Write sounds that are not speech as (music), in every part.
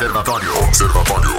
Observatório. Observatório.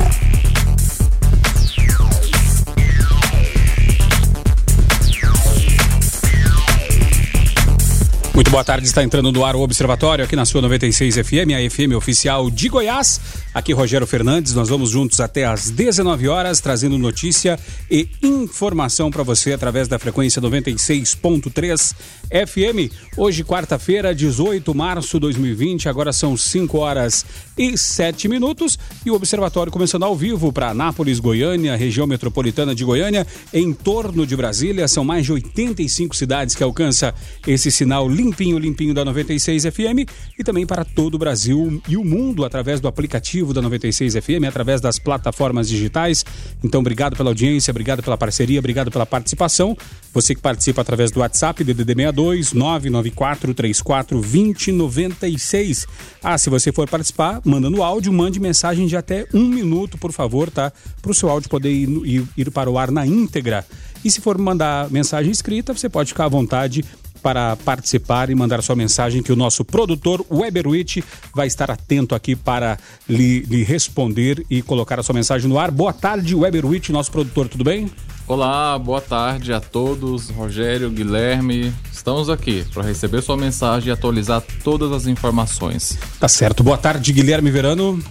Muito boa tarde, está entrando no ar o Observatório aqui na sua 96 FM, a FM oficial de Goiás. Aqui Rogério Fernandes, nós vamos juntos até às 19 horas, trazendo notícia e informação para você através da frequência 96.3 FM. Hoje, quarta-feira, 18 de março de 2020, agora são 5 horas e 7 minutos. E o Observatório começando ao vivo para Anápolis, Goiânia, região metropolitana de Goiânia, em torno de Brasília. São mais de 85 cidades que alcança esse sinal limpinho, limpinho da 96 FM e também para todo o Brasil e o mundo através do aplicativo da 96 FM, através das plataformas digitais. Então, obrigado pela audiência, obrigado pela parceria, obrigado pela participação. Você que participa através do WhatsApp, DDD 62 994 34 2096. Ah, se você for participar, manda no áudio, mande mensagem de até um minuto, por favor, tá? Para o seu áudio poder ir, ir, ir para o ar na íntegra. E se for mandar mensagem escrita, você pode ficar à vontade para participar e mandar sua mensagem que o nosso produtor Weberwitch vai estar atento aqui para lhe, lhe, responder e colocar a sua mensagem no ar. Boa tarde, Weberwitch, nosso produtor, tudo bem? Olá, boa tarde a todos, Rogério, Guilherme. Estamos aqui para receber sua mensagem e atualizar todas as informações. Tá certo. Boa tarde, Guilherme Verano.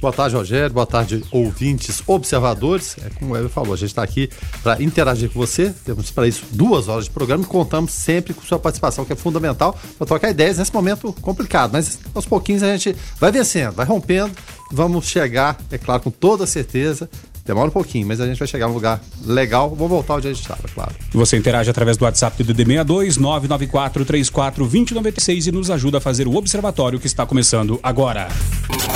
Boa tarde, Rogério. Boa tarde, ouvintes, observadores. É como o Eber falou, a gente está aqui para interagir com você. Temos para isso duas horas de programa e contamos sempre com sua participação, que é fundamental para trocar ideias nesse momento complicado. Mas aos pouquinhos a gente vai vencendo, vai rompendo. Vamos chegar, é claro, com toda certeza, Demora um pouquinho, mas a gente vai chegar num lugar legal. Vou voltar onde a gente estava, claro. Você interage através do WhatsApp do DD62 994 34 2096 e nos ajuda a fazer o observatório que está começando agora.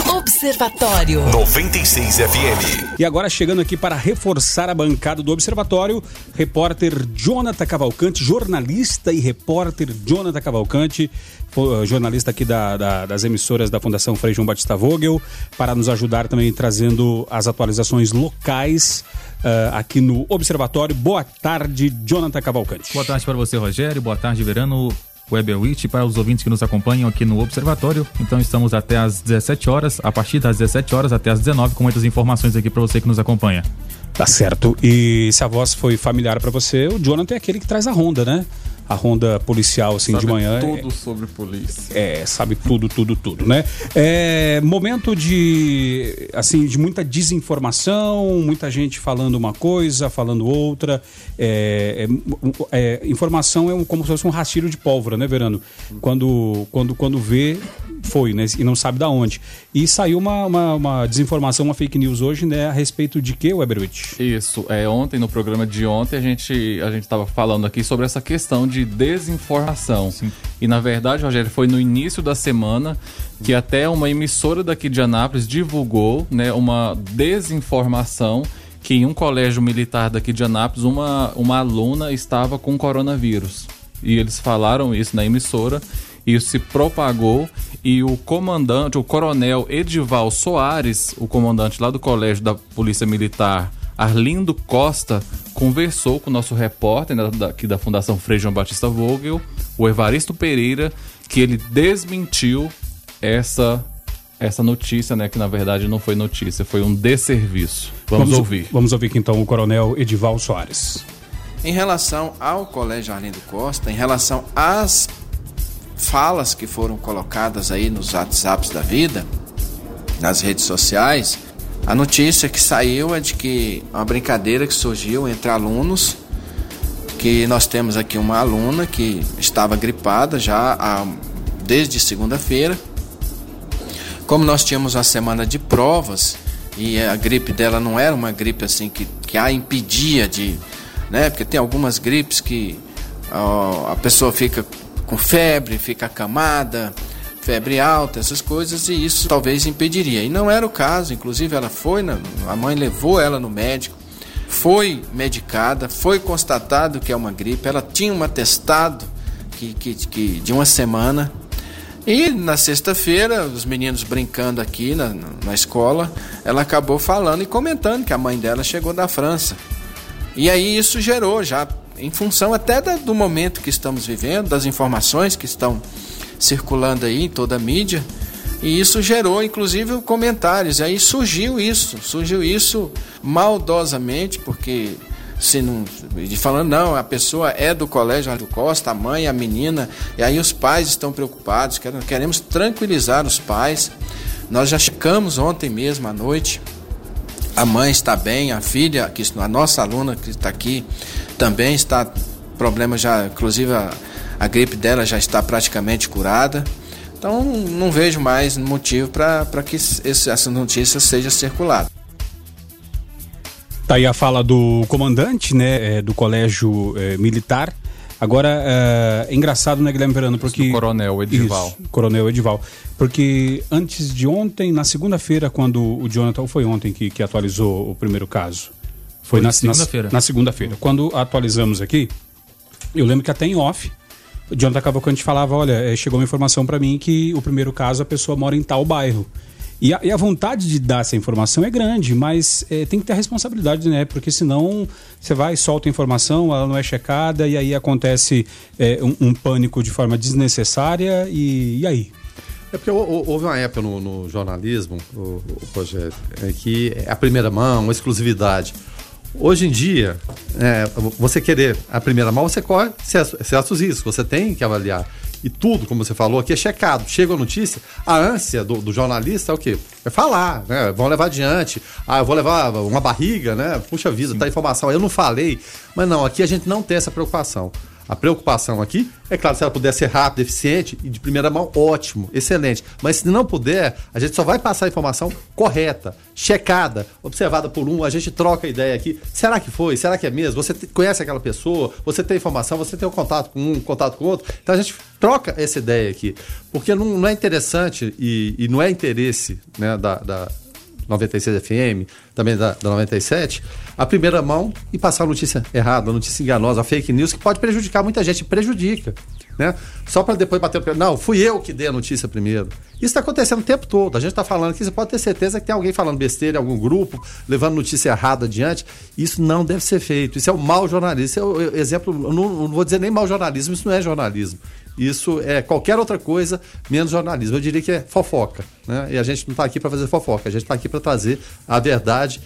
Observatório 96 FM. E agora chegando aqui para reforçar a bancada do Observatório, repórter Jonathan Cavalcante, jornalista e repórter Jonathan Cavalcante, jornalista aqui da, da, das emissoras da Fundação Frei João Batista Vogel, para nos ajudar também trazendo as atualizações locais uh, aqui no Observatório. Boa tarde, Jonathan Cavalcante. Boa tarde para você, Rogério. Boa tarde, Verano. Weberwitch para os ouvintes que nos acompanham aqui no Observatório. Então estamos até às 17 horas, a partir das 17 horas até às 19 com muitas informações aqui para você que nos acompanha. Tá certo. E se a voz foi familiar para você, o Jonathan é aquele que traz a ronda, né? A ronda policial assim sabe de manhã. Tudo é, sobre polícia. É, sabe tudo, tudo, tudo, né? É momento de assim de muita desinformação, muita gente falando uma coisa, falando outra. É, é, é informação é um, como se fosse um rastilho de pólvora, né, Verano? Quando, quando, quando vê foi, né? E não sabe da onde. E saiu uma, uma, uma, desinformação, uma fake news hoje, né? A respeito de que, Weberwitch? Isso. É, ontem, no programa de ontem, a gente a gente estava falando aqui sobre essa questão de desinformação. Sim. E na verdade, Rogério, foi no início da semana que até uma emissora daqui de Anápolis divulgou né, uma desinformação que em um colégio militar daqui de Anápolis uma, uma aluna estava com coronavírus. E eles falaram isso na emissora isso se propagou e o comandante, o coronel Edival Soares, o comandante lá do Colégio da Polícia Militar, Arlindo Costa, conversou com o nosso repórter né, aqui da Fundação Frei João Batista Vogel, o Evaristo Pereira, que ele desmentiu essa essa notícia, né, que na verdade não foi notícia, foi um desserviço. Vamos, vamos ouvir. Vamos ouvir aqui então o Coronel Edival Soares. Em relação ao Colégio Arlindo Costa, em relação às falas que foram colocadas aí nos WhatsApps da vida, nas redes sociais, a notícia que saiu é de que uma brincadeira que surgiu entre alunos, que nós temos aqui uma aluna que estava gripada já há, desde segunda-feira. Como nós tínhamos uma semana de provas e a gripe dela não era uma gripe assim que, que a impedia de, né? Porque tem algumas gripes que ó, a pessoa fica com febre, fica acamada, febre alta, essas coisas, e isso talvez impediria. E não era o caso, inclusive ela foi, na, a mãe levou ela no médico, foi medicada, foi constatado que é uma gripe, ela tinha um atestado que, que, que de uma semana. E na sexta-feira, os meninos brincando aqui na, na escola, ela acabou falando e comentando que a mãe dela chegou da França. E aí isso gerou já em função até da, do momento que estamos vivendo, das informações que estão circulando aí em toda a mídia, E isso gerou, inclusive, comentários. E aí surgiu isso, surgiu isso maldosamente, porque se não, falando, não, a pessoa é do colégio do Costa, a mãe, a menina, e aí os pais estão preocupados, queremos tranquilizar os pais. Nós já checamos ontem mesmo à noite, a mãe está bem, a filha, que, a nossa aluna que está aqui, também está, problema já, inclusive a, a gripe dela já está praticamente curada. Então não vejo mais motivo para que esse, essa notícia seja circulada. Tá aí a fala do comandante, né, é, do colégio é, militar. Agora, é, é, engraçado, né, Guilherme Verano, porque... Do coronel Edival. Isso, coronel Edival. Porque antes de ontem, na segunda-feira, quando o Jonathan, ou foi ontem que, que atualizou o primeiro caso? Foi, foi na segunda-feira. Na, na segunda-feira. Quando atualizamos aqui, eu lembro que até em off, Jonathan Cavalcante falava, olha, é, chegou uma informação para mim que o primeiro caso a pessoa mora em tal bairro. E a, e a vontade de dar essa informação é grande, mas é, tem que ter a responsabilidade, né? Porque senão você vai, solta a informação, ela não é checada e aí acontece é, um, um, pânico de forma desnecessária e, e aí? É porque houve uma época no, no jornalismo, o, o Rogério, é que é a primeira mão, a exclusividade. Hoje em dia, é, você querer a primeira mão, você corre certos riscos, você tem que avaliar. E tudo, como você falou, aqui é checado. Chega a notícia, a ânsia do, do jornalista é o quê? É falar, né? Vão levar adiante. Ah, eu vou levar uma barriga, né? Puxa vida, Sim. tá informação. Eu não falei. Mas não, aqui a gente não tem essa preocupação. A preocupação aqui, é claro, se ela puder ser rápida, eficiente e de primeira mão, ótimo, excelente. Mas se não puder, a gente só vai passar a informação correta, checada, observada por um, a gente troca a ideia aqui. Será que foi? Será que é mesmo? Você conhece aquela pessoa, você tem informação, você tem um contato com um, contato com outro. Então a gente troca essa ideia aqui. Porque não, não é interessante e, e, não é interesse né, da, da 96 FM, também da, da 97, a primeira mão e passar a notícia errada, a notícia enganosa, a fake news, que pode prejudicar muita gente, prejudica. Né? Só para depois bater o pé. Não, fui eu que dei a notícia primeiro. Isso está acontecendo o tempo todo. A gente está falando aqui, você pode ter certeza que tem alguém falando besteira algum grupo, levando notícia errada adiante. Isso não deve ser feito. Isso é o mau jornalismo. Isso é o exemplo, não, não vou dizer nem mau jornalismo, isso não é jornalismo. Isso é qualquer outra coisa menos jornalismo. Eu diria que é fofoca. Né? E a gente não está aqui para fazer fofoca, a gente está aqui para trazer a verdade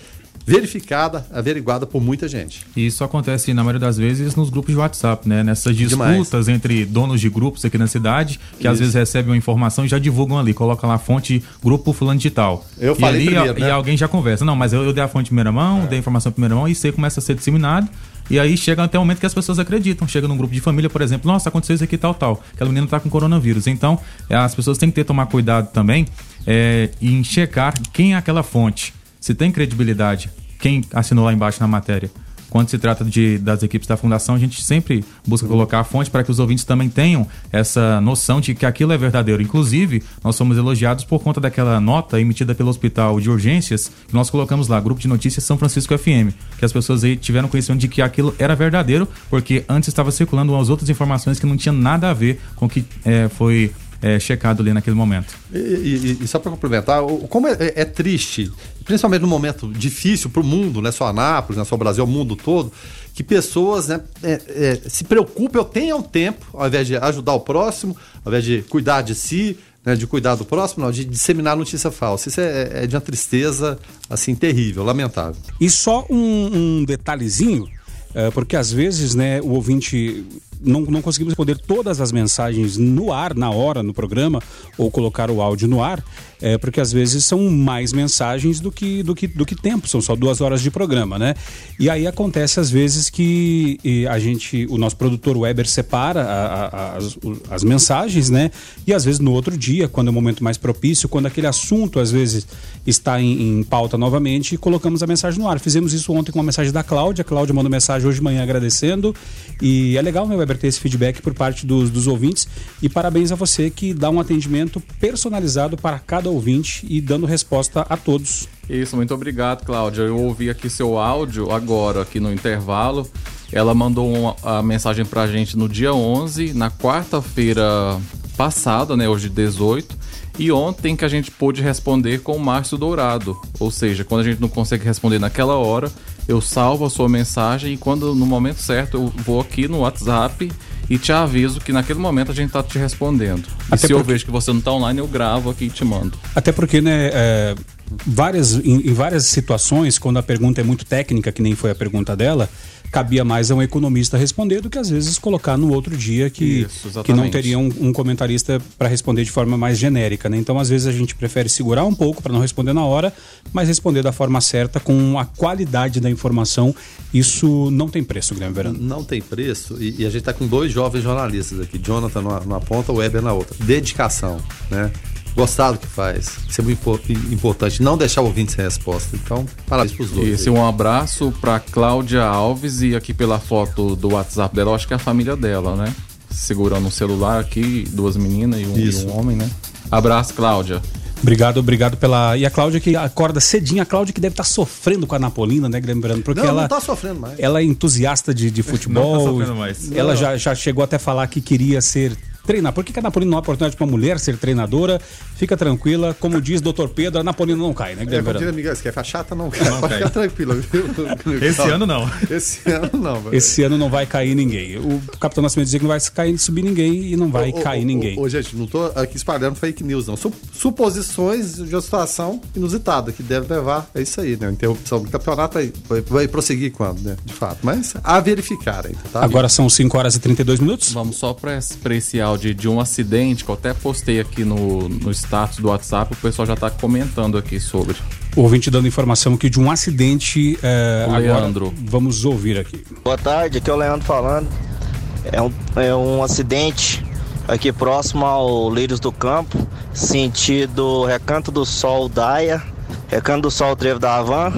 verificada, averiguada por muita gente. E isso acontece, na maioria das vezes, nos grupos de WhatsApp, né? Nessas disputas Demais. entre donos de grupos aqui na cidade, que isso. às vezes recebem uma informação e já divulgam ali, coloca lá a fonte grupo fulano de tal. Eu e falei ali, primeiro, né? E alguém já conversa. Não, mas eu, eu dei a fonte em primeira mão, é. dei a informação em primeira mão, e isso aí começa a ser disseminado. E aí chega até o momento que as pessoas acreditam. Chega num grupo de família, por exemplo, nossa, aconteceu isso aqui tal, tal. Aquela menina tá com coronavírus. Então, é, as pessoas têm que ter tomar cuidado também é, em checar quem é aquela fonte. Se tem credibilidade, quem assinou lá embaixo na matéria quando se trata de, das equipes da fundação, a gente sempre busca colocar a fonte para que os ouvintes também tenham essa noção de que aquilo é verdadeiro. Inclusive, nós somos elogiados por conta daquela nota emitida pelo Hospital de Urgências, que nós colocamos lá, Grupo de Notícias São Francisco FM, que as pessoas aí tiveram conhecimento de que aquilo era verdadeiro, porque antes estava circulando umas outras informações que não tinham nada a ver com o que é, foi é, checado ali naquele momento. E, e, e só para complementar, como é, é, é, triste, principalmente num momento difícil para o mundo, não é só Anápolis, não é só o Brasil, o mundo todo, que pessoas né, é, é, se preocupem ou tenham tempo, ao invés de ajudar o próximo, ao invés de cuidar de si, né, de cuidar do próximo, não, de disseminar notícia falsa. Isso é, é de uma tristeza assim terrível, lamentável. E só um, um detalhezinho, é, porque às vezes né, o ouvinte não, não conseguimos responder todas as mensagens no ar, na hora, no programa, ou colocar o áudio no ar, é, porque às vezes são mais mensagens do que, do, que, do que tempo, são só duas horas de programa, né? E aí acontece às vezes que a gente, o nosso produtor Weber separa a, a, as, as mensagens, né? E às vezes no outro dia, quando é o momento mais propício, quando aquele assunto às vezes está em, em pauta novamente, colocamos a mensagem no ar. Fizemos isso ontem com a mensagem da Cláudia. A Cláudia mandou mensagem hoje de manhã agradecendo. E é legal, né, Weber, ter esse feedback por parte dos, dos ouvintes. E parabéns a você que dá um atendimento personalizado para cada ouvinte e dando resposta a todos. Isso, muito obrigado, Cláudia. Eu ouvi aqui seu áudio agora, aqui no intervalo. Ela mandou uma, a mensagem pra gente no dia 11, na quarta-feira passada, né, hoje 18. E ontem que a gente pôde responder com o Márcio Dourado. Ou seja, quando a gente não consegue responder naquela hora, eu salvo a sua mensagem e quando no momento certo eu vou aqui no WhatsApp e te aviso que naquele momento a gente tá te respondendo. E se eu vejo que você não tá online, eu gravo aqui e te mando. Até porque, né, é, várias, em, em, várias situações, quando a pergunta é muito técnica, que nem foi a pergunta dela, cabia mais a um economista responder do que às vezes colocar no outro dia que, Isso, que não teria um, um comentarista para responder de forma mais genérica. Né? Então, às vezes, a gente prefere segurar um pouco para não responder na hora, mas responder da forma certa, com a qualidade da informação. Isso não tem preço, Guilherme Verano. Não tem preço, e, e a gente está com dois jovens jornalistas aqui, Jonathan numa, numa ponta, o Weber na outra. Dedicação, né? Gostar do que faz. Isso é muito importante. Não deixar o ouvinte sem resposta. Então, parabéns pros dois. Esse um abraço pra Cláudia Alves e aqui pela foto do WhatsApp dela, acho que é a família dela, né? Segurando um celular aqui, duas meninas e um, e um homem, né? Abraço, Cláudia. Obrigado, obrigado pela. E a Cláudia que acorda cedinho, a Cláudia que deve estar tá sofrendo com a Napolina, né, Lembrando, porque não, ela. Não tá sofrendo mais. Ela é entusiasta de, de futebol. (laughs) Não tá sofrendo mais. Ela não. Já, já chegou até a falar que queria ser treinar. Por que, que a Napolina não é oportunidade para uma mulher ser treinadora? Fica tranquila, como diz doutor Pedro, a Napolina não cai, né, Guilherme? É, como diz amiga, se chata, não (laughs) cai. Não cai. Fica tranquila. (laughs) Esse ano não. (laughs) Esse ano não. Velho. Esse ano não vai cair ninguém. O Capitão Nascimento dizia que não vai cair, subir ninguém e não vai ô, cair ô, ninguém. Ô, gente, não tô aqui espalhando fake news, não. Suposições de uma situação inusitada que deve levar, é isso aí, né? A interrupção do campeonato aí vai, vai prosseguir quando, né? De fato. Mas a verificar ainda, tá? Agora são 5 horas e 32 minutos. Vamos só para esse áudio de um acidente que eu até postei aqui no, no status do WhatsApp, o pessoal já está comentando aqui sobre. O ouvinte dando informação aqui de um acidente. É, Leandro. Agora, vamos ouvir aqui. Boa tarde, aqui é o Leandro falando. É um, é um acidente aqui próximo ao Lírios do Campo, sentido Recanto do Sol Daia, Recanto do Sol Trevo da Havan.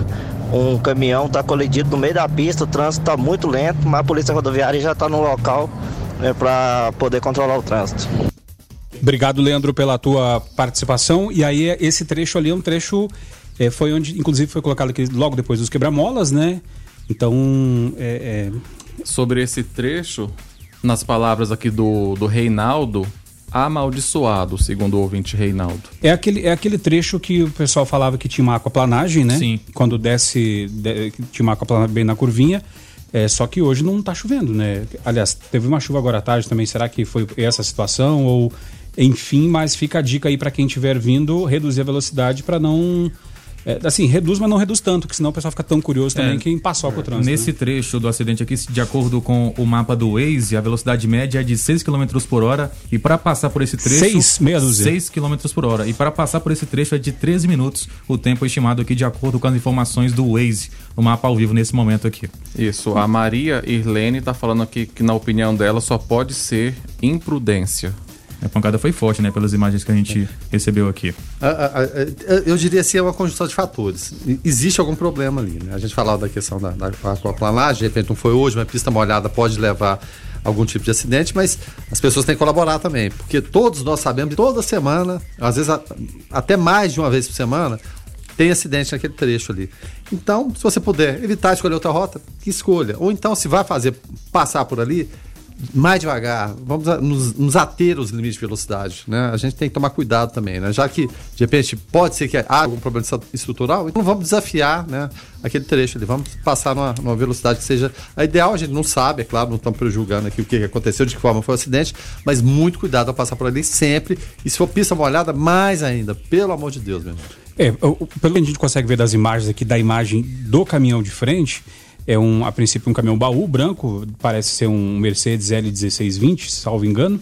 Um caminhão está colidido no meio da pista, o trânsito está muito lento, mas a polícia rodoviária já está no local né, para poder controlar o trânsito. Obrigado, Leandro, pela tua participação. E aí, esse trecho ali é um trecho. É, foi onde, inclusive, foi colocado aqui logo depois dos quebra-molas, né? Então. É, é... Sobre esse trecho, nas palavras aqui do, do Reinaldo, amaldiçoado, segundo o ouvinte Reinaldo. É aquele, é aquele trecho que o pessoal falava que tinha uma aquaplanagem, né? Sim. Quando desce, de, tinha uma aquaplanagem bem na curvinha. É, só que hoje não está chovendo, né? Aliás, teve uma chuva agora à tarde também. Será que foi essa situação? Ou enfim, mas fica a dica aí para quem estiver vindo reduzir a velocidade para não é, assim, reduz, mas não reduz tanto, que senão o pessoal fica tão curioso também é, que passou com o trânsito. Nesse né? trecho do acidente aqui, de acordo com o mapa do Waze, a velocidade média é de 6 km por hora e para passar por esse trecho... 6, meia dúzia. 6 km por hora. E para passar por esse trecho é de 13 minutos o tempo estimado aqui de acordo com as informações do Waze, o mapa ao vivo nesse momento aqui. Isso, a Maria Irlene está falando aqui que na opinião dela só pode ser imprudência. A pancada foi forte, né? Pelas imagens que a gente recebeu aqui. Eu diria assim, é uma conjunção de fatores. Existe algum problema ali, né? A gente falava da questão da, da aquaplanagem, de repente não foi hoje, uma pista molhada pode levar algum tipo de acidente, mas as pessoas têm que colaborar também, porque todos nós sabemos toda semana, às vezes até mais de uma vez por semana, tem acidente naquele trecho ali. Então, se você puder evitar escolher outra rota, que escolha. Ou então, se vai fazer passar por ali, mais devagar, vamos nos, nos, ater aos limites de velocidade, né? A gente tem que tomar cuidado também, né? Já que, de repente, pode ser que haja algum problema estrutural, então vamos desafiar, né? Aquele trecho ali, vamos passar numa, numa velocidade que seja a ideal, a gente não sabe, é claro, não estamos prejulgando aqui o que aconteceu, de que forma foi o acidente, mas muito cuidado ao passar por ali sempre, e se for pista molhada, mais ainda, pelo amor de Deus, meu irmão. É, pelo que a gente consegue ver das imagens aqui, da imagem do caminhão de frente, é um, a princípio, um caminhão baú branco, parece ser um Mercedes L1620, salvo engano.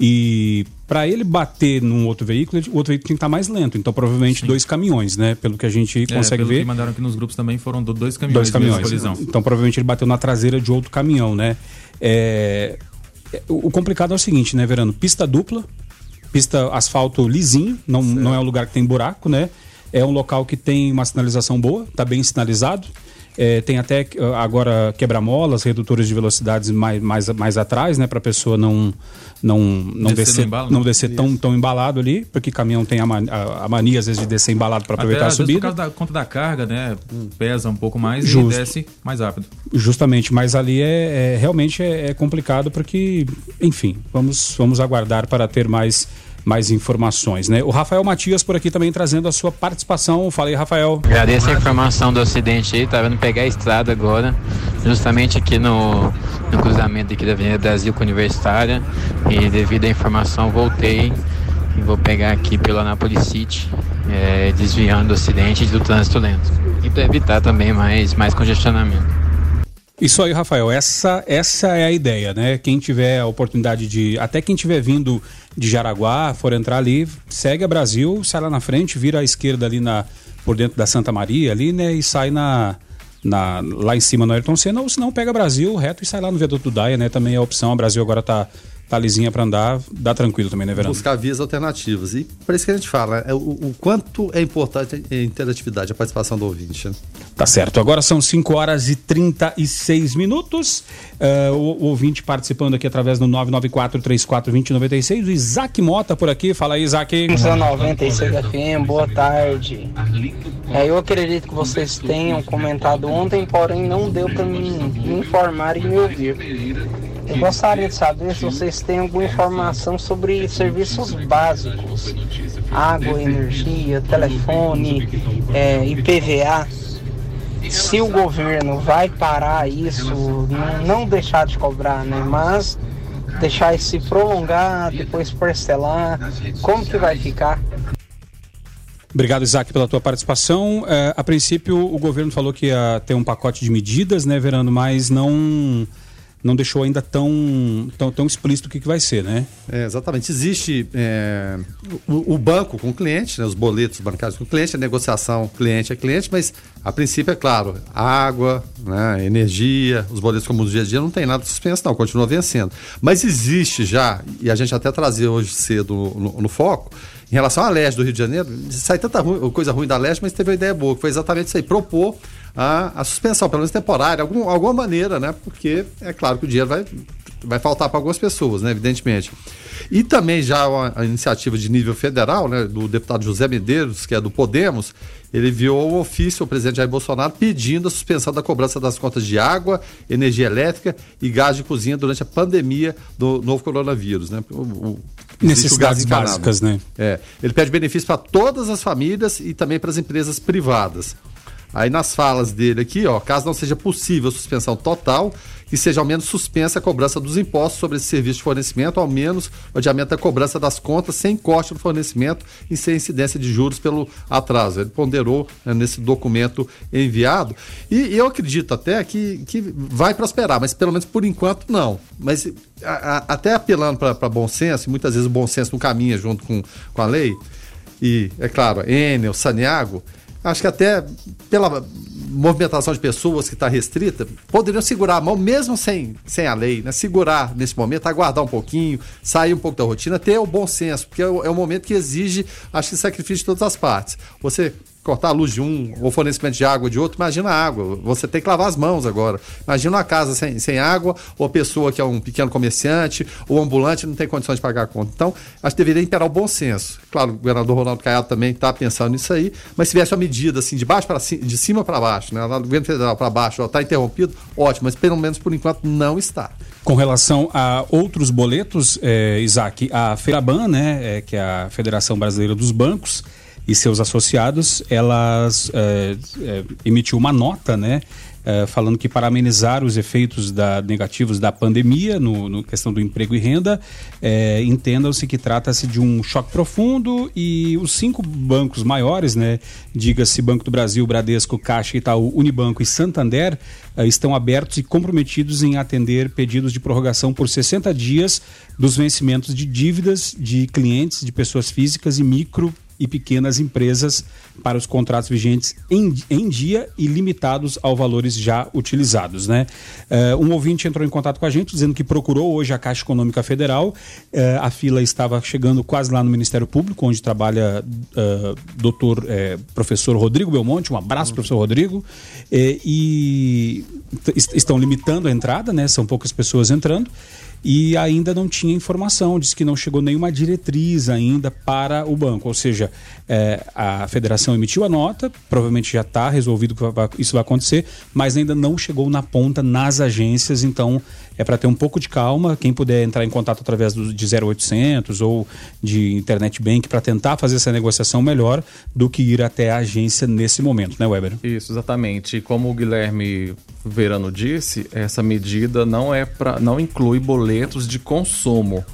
E para ele bater num outro veículo, o outro veículo tem que estar mais lento. Então, provavelmente, Sim. dois caminhões, né? Pelo que a gente é, consegue ver. Que mandaram aqui nos grupos também foram dois caminhões. Dois caminhões. Então, provavelmente, ele bateu na traseira de outro caminhão, né? É... O complicado é o seguinte, né, Verano? Pista dupla, pista asfalto lisinho, não, não é um lugar que tem buraco, né? É um local que tem uma sinalização boa, está bem sinalizado. É, tem até agora quebra-molas, redutores de velocidades mais, mais, mais atrás, né? Para a pessoa não, não, não descer, embalo, não né? descer tão, tão embalado ali, porque caminhão tem a, a, a mania, às vezes, de descer embalado para aproveitar até, a subida. Por causa da conta da carga, né? Pesa um pouco mais Justo. e desce mais rápido. Justamente, mas ali é, é realmente é, é complicado porque, enfim, vamos, vamos aguardar para ter mais mais informações, né? O Rafael Matias por aqui também trazendo a sua participação. Fala aí, Rafael. Agradeço a informação do acidente aí, tava indo pegar a estrada agora, justamente aqui no, no cruzamento aqui da Avenida Brasil com a Universitária. E devido à informação voltei e vou pegar aqui pelo Anápolis City, é, desviando do acidente do trânsito lento. E para evitar também mais, mais congestionamento. Isso aí, Rafael. Essa, essa é a ideia, né? Quem tiver a oportunidade de. Até quem tiver vindo de Jaraguá, for entrar ali, segue a Brasil, sai lá na frente, vira à esquerda ali na, por dentro da Santa Maria ali, né? E sai na. Na, lá em cima no Ayrton Senna, ou se não pega Brasil reto e sai lá no viaduto do Daia, né? Também é a opção. O Brasil agora tá tá lisinha para andar, dá tranquilo também, né, Verano? Buscar vias alternativas. E por isso que a gente fala, é, o, o, quanto é importante a interatividade, a participação do ouvinte. Né? Tá certo. Agora são 5 horas e 36 minutos. Uh, o, o, ouvinte participando aqui através do 994-34-2096. O Isaac Mota por aqui. Fala aí, Isaac. 96 FM, boa tarde. É, eu acredito que vocês tenham comentado ontem, porém não deu para me informar e me ouvir. Eu gostaria de saber se vocês têm alguma informação sobre serviços básicos, água, energia, telefone, é, IPVA. Se o governo vai parar isso, não deixar de cobrar, né? Mas deixar se prolongar, depois parcelar, como que vai ficar? Obrigado, Isaac, pela tua participação. É, a princípio, o governo falou que ia ter um pacote de medidas, né, Verano, mas não não deixou ainda tão, tão, tão explícito o que, que vai ser, né? É, exatamente. Existe é, o, o, banco com o cliente, né, os boletos bancários com o cliente, a negociação cliente a cliente, mas a princípio, é claro, água, né, energia, os boletos comuns do dia a dia não tem nada suspenso, não, continua vencendo. Mas existe já, e a gente até trazia hoje cedo no, no, no foco, em relação à leste do Rio de Janeiro, sai tanta ruim, coisa ruim da leste, mas teve uma ideia boa, que foi exatamente isso aí, propor a, a suspensão, pelo menos temporária, algum, alguma maneira, né? Porque é claro que o dinheiro vai, vai faltar para algumas pessoas, né? Evidentemente. E também já a iniciativa de nível federal, né, do deputado José Medeiros, que é do Podemos, ele enviou um ofício ao presidente Jair Bolsonaro pedindo a suspensão da cobrança das contas de água, energia elétrica e gás de cozinha durante a pandemia do novo coronavírus, né? O, o, Necessidades básicas, né? É. Ele pede benefício para todas as famílias e também para as empresas privadas. Aí nas falas dele aqui, ó, caso não seja possível suspensão total, que seja ao menos suspensa a cobrança dos impostos sobre esse serviço de fornecimento, ao menos o adiamento da cobrança das contas sem corte do fornecimento e sem incidência de juros pelo atraso. Ele ponderou né, nesse documento enviado. E eu acredito até que, que vai prosperar, mas pelo menos por enquanto não. Mas a, a, até apelando para bom senso, e muitas vezes o bom senso não caminha junto com, com a lei, e, é claro, Enel, Saniago acho que até pela movimentação de pessoas que está restrita, poderiam segurar a mão mesmo sem, sem a lei, né? Segurar nesse momento, aguardar um pouquinho, sair um pouco da rotina, ter o bom senso, porque é o, é o momento que exige, acho que, sacrifício de todas as partes. Você cortar a luz de um, ou fornecimento de água de outro, imagina a água. Você tem que lavar as mãos agora. Imagina uma casa sem, sem água, ou a pessoa que é um pequeno comerciante, ou ambulante, não tem condições de pagar a conta. Então, acho que deveria imperar o bom senso. Claro, o governador Ronaldo Caiado também está pensando nisso aí, mas se viesse uma medida assim, de baixo para cima, de cima para baixo, né? Do governo federal para baixo, está interrompido, ótimo, mas pelo menos por enquanto não está. Com relação a outros boletos, é, Isaac, a Feiraban, né, é, que é a Federação Brasileira dos Bancos, e seus associados, elas é, é, emitiu uma nota, né, é, falando que para amenizar os efeitos da, negativos da pandemia no, no questão do emprego e renda, é, entendam-se que trata-se de um choque profundo e os cinco bancos maiores, né, diga-se Banco do Brasil, Bradesco, Caixa, Itaú, Unibanco e Santander, é, estão abertos e comprometidos em atender pedidos de prorrogação por 60 dias dos vencimentos de dívidas de clientes, de pessoas físicas e micro e pequenas empresas para os contratos vigentes em, em dia e limitados aos valores já utilizados. Né? Uh, um ouvinte entrou em contato com a gente dizendo que procurou hoje a Caixa Econômica Federal. Uh, a fila estava chegando quase lá no Ministério Público, onde trabalha uh, doutor professor Rodrigo Belmonte. Um abraço, professor Rodrigo. e estão limitando a entrada, né? são poucas pessoas entrando. E ainda não tinha informação, diz que não chegou nenhuma diretriz ainda para o banco. Ou seja, é, a federação emitiu a nota, provavelmente já está resolvido que isso vai acontecer, mas ainda não chegou na ponta nas agências, então é para ter um pouco de calma. Quem puder entrar em contato através do, de 0800 ou de internet bank para tentar fazer essa negociação melhor do que ir até a agência nesse momento, né, Weber? Isso, exatamente. E como o Guilherme Verano disse, essa medida não é para não inclui boletos de consumo.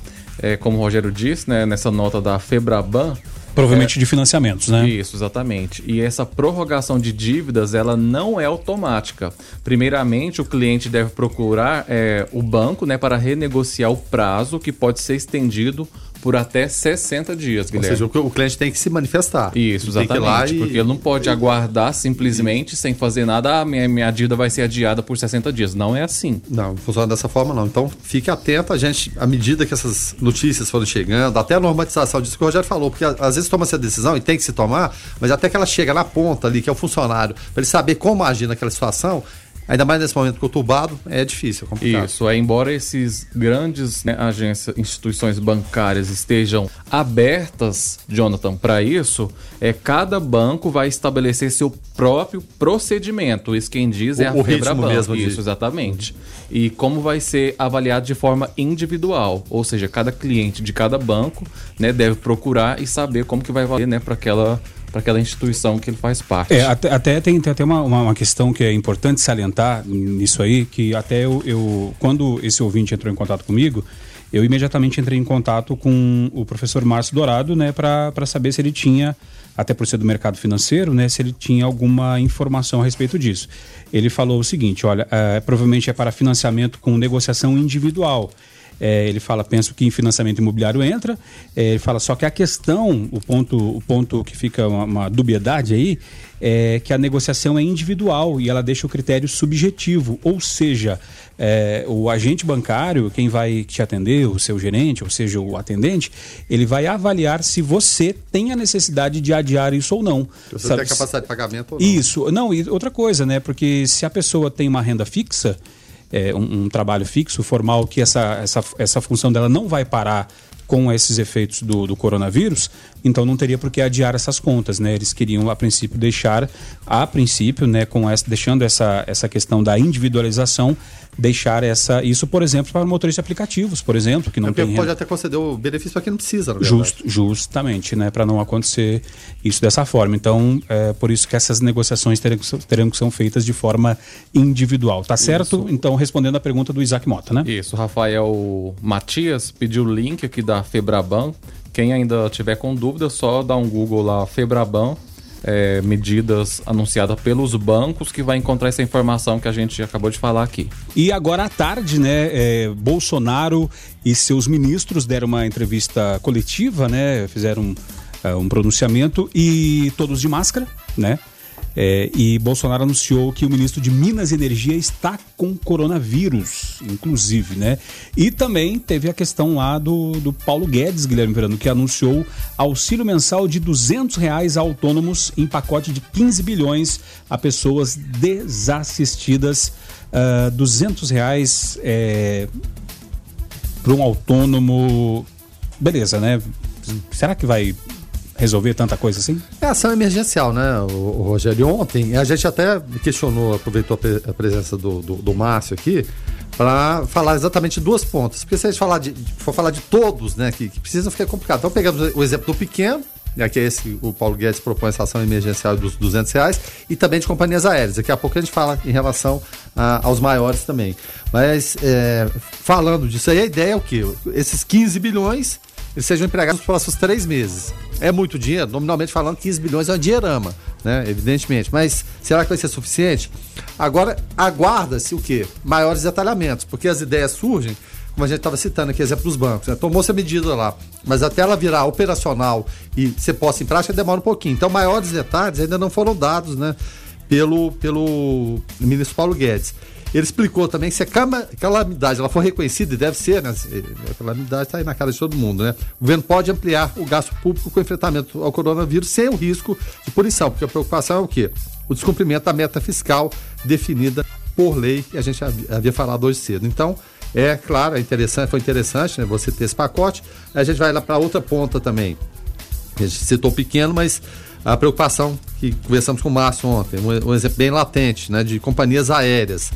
É, como o Rogério disse, né, nessa nota da Febraban, Provavelmente é, de financiamentos, né? Isso, exatamente. E essa prorrogação de dívidas, ela não é automática. Primeiramente, o cliente deve procurar é, o banco né, para renegociar o prazo, que pode ser estendido por até 60 dias, Guilherme. Ou seja, o cliente tem que se manifestar. Isso, exatamente. E... Porque ele não pode aguardar simplesmente sem fazer nada, ah, minha, minha dívida vai ser adiada por 60 dias. Não é assim. Não, funciona dessa forma não. Então fique atento, a gente, à medida que essas notícias foram chegando, até a normatização disso que o Rogério falou, porque às vezes toma essa decisão e tem que se tomar, mas até que ela chega na ponta ali, que é o funcionário, para ele saber como agir naquela situação, Ainda mais nesse momento conturbado, é difícil, é complicado. Isso, é, embora esses grandes né, agências, instituições bancárias estejam abertas, Jonathan, para isso, é cada banco vai estabelecer seu próprio procedimento. Isso quem diz é o, a Febraban. mesmo isso, de... exatamente. E como vai ser avaliado de forma individual, ou seja, cada cliente de cada banco né, deve procurar e saber como que vai valer né, para aquela para aquela instituição que ele faz parte. É, até, até tem, tem até uma, uma, questão que é importante salientar nisso aí, que até eu, eu, quando esse ouvinte entrou em contato comigo, eu imediatamente entrei em contato com o professor Márcio Dourado, né, para saber se ele tinha, até por ser do mercado financeiro, né, se ele tinha alguma informação a respeito disso. Ele falou o seguinte: olha, é, provavelmente é para financiamento com negociação individual. É, ele fala, penso que em financiamento imobiliário entra. É, ele fala só que a questão, o ponto, o ponto que fica uma, uma, dubiedade aí, é que a negociação é individual e ela deixa o critério subjetivo, ou seja, é, o agente bancário, quem vai te atender, o seu gerente, ou seja, o atendente, ele vai avaliar se você tem a necessidade de adiar isso ou não. Se você Sabe, tem a capacidade de pagamento ou não. Isso, não, e outra coisa, né? Porque se a pessoa tem uma renda fixa, é, um, um, trabalho fixo, formal, que essa, essa, essa função dela não vai parar com esses efeitos do, do coronavírus, então não teria por que adiar essas contas, né? Eles queriam a princípio deixar, a princípio, né, com essa, deixando essa, essa questão da individualização deixar essa isso, por exemplo, para motoristas aplicativos, por exemplo, que não é tem pode até conceder o benefício para quem não precisa, na Just, justamente, né, para não acontecer isso dessa forma. Então, é por isso que essas negociações terão, terão que ser feitas de forma individual, tá certo? Isso. Então, respondendo a pergunta do Isaac Mota, né? Isso, Rafael Matias pediu o link aqui da Febraban. Quem ainda tiver com dúvida, só dá um Google lá Febraban é, medidas anunciadas pelos bancos que vai encontrar essa informação que a gente acabou de falar aqui. E agora à tarde, né, é, Bolsonaro e seus ministros deram uma entrevista coletiva, né, fizeram é, um pronunciamento e todos de máscara, né? É, e Bolsonaro anunciou que o ministro de Minas e Energia está com coronavírus, inclusive, né? E também teve a questão lá do, do Paulo Guedes, Guilherme Verano, que anunciou auxílio mensal de 200 reais a autônomos em pacote de 15 bilhões a pessoas desassistidas. Uh, ah, 200 reais é, para um autônomo. Beleza, né? Será que vai resolver tanta coisa assim? É ação emergencial, né, o, Rogério? Ontem a gente até questionou, aproveitou a, pre a presença do, do, do Márcio aqui para falar exatamente duas pontas. Porque se a gente falar de, for falar de todos, né, que, que precisa ficar complicado. Então pegamos o exemplo do pequeno, né, que é esse o Paulo Guedes propõe essa ação emergencial dos 200 reais, e também de companhias aéreas. Daqui a pouco a gente fala em relação a, aos maiores também. Mas é, falando disso aí, a ideia é o quê? Esses 15 bilhões eles sejam empregados nos próximos três meses. É muito dinheiro, nominalmente falando, 15 bilhões é um dinheirama, né? Evidentemente. Mas será que vai ser suficiente? Agora, aguarda-se o quê? Maiores detalhamentos, porque as ideias surgem, como a gente estava citando aqui, exemplo dos bancos, né? Tomou-se a medida lá, mas até ela virar operacional e ser posta em prática demora um pouquinho. Então, maiores detalhes ainda não foram dados, né? Pelo, pelo ministro Paulo Guedes. Ele explicou também que se a calamidade ela for reconhecida, e deve ser, né? A calamidade está aí na cara de todo mundo, né? O governo pode ampliar o gasto público com enfrentamento ao coronavírus sem o risco de punição, porque a preocupação é o quê? O descumprimento da meta fiscal definida por lei, que a gente havia falado hoje cedo. Então, É claro, é interessante, foi interessante né, você ter esse pacote. A gente vai lá para outra ponta também. A gente citou pequeno, mas a preocupação que conversamos com o Márcio ontem, um, um exemplo bem latente, né, de companhias aéreas.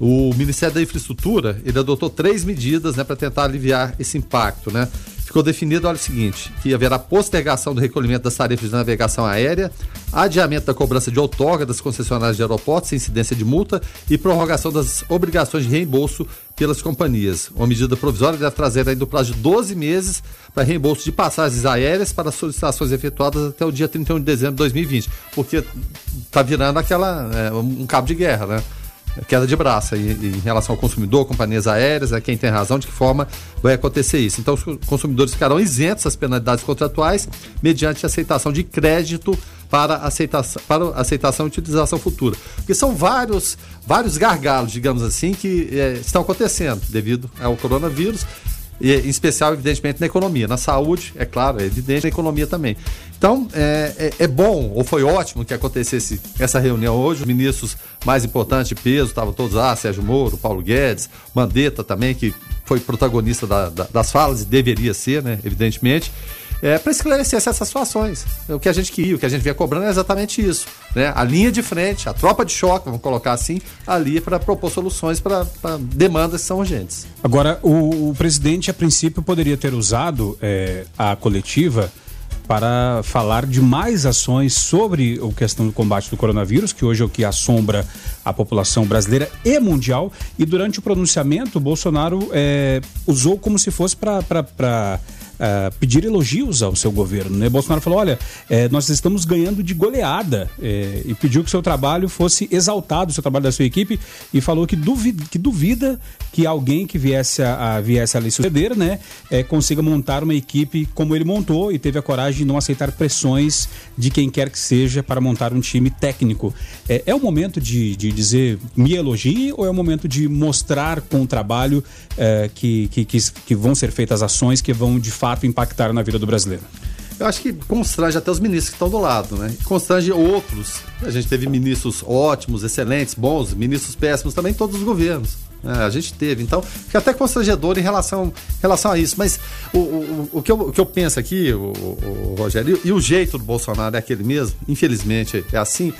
O Ministério da Infraestrutura ele adotou três medidas né, para tentar aliviar esse impacto. Né? Ficou definido, olha o seguinte, que haverá postergação do recolhimento das tarifas de navegação aérea, adiamento da cobrança de outorga das concessionárias de aeroportos incidência de multa e prorrogação das obrigações de reembolso pelas companhias. Uma medida provisória deve trazer ainda o prazo de 12 meses para reembolso de passagens aéreas para solicitações efetuadas até o dia 31 de dezembro de 2020, porque está virando aquela é, um cabo de guerra, né? Queda de braço em, em relação ao consumidor, companhias aéreas, é quem tem razão, de que forma vai acontecer isso. Então, os consumidores ficarão isentos das penalidades contratuais mediante aceitação de crédito para aceitação, para aceitação e utilização futura. Porque são vários, vários gargalos, digamos assim, que é, estão acontecendo devido ao coronavírus e, em especial, evidentemente, na economia. Na saúde, é claro, é evidente, na economia também. Então, é, é, é, bom, ou foi ótimo que acontecesse essa reunião hoje. Os ministros mais importantes de peso estavam todos lá, Sérgio Moro, Paulo Guedes, Mandetta também, que foi protagonista da, da, das falas e deveria ser, né, evidentemente é, para esclarecer essas situações. O que a gente queria, o que a gente vinha cobrando é exatamente isso. Né? A linha de frente, a tropa de choque, vamos colocar assim, ali para propor soluções para demandas que são urgentes. Agora, o, o, presidente, a princípio, poderia ter usado é, a coletiva para falar de mais ações sobre a questão do combate do coronavírus, que hoje é o que assombra a população brasileira e mundial. E durante o pronunciamento, Bolsonaro é, usou como se fosse para uh, pedir elogios ao seu governo. Né? Bolsonaro falou: olha, é, nós estamos ganhando de goleada é, e pediu que seu trabalho fosse exaltado, o seu trabalho da sua equipe, e falou que duvida que, duvida que alguém que viesse a, a viesse a lhe suceder, né, é, consiga montar uma equipe como ele montou e teve a coragem de não aceitar pressões de quem quer que seja para montar um time técnico. É, é o momento de, de dizer me elogie ou é o momento de mostrar com o trabalho é, que, que, que, vão ser feitas ações que vão de fato impactaram na vida do brasileiro? Eu acho que constrange até os ministros que estão do lado, né? Constrange outros. A gente teve ministros ótimos, excelentes, bons, ministros péssimos também, todos os governos. É, a gente teve. Então, fica até constrangedor em relação, relação a isso. Mas o, o, o, que, eu, o que eu penso aqui, o, o Rogério, e, e, o jeito do Bolsonaro é aquele mesmo, infelizmente é assim,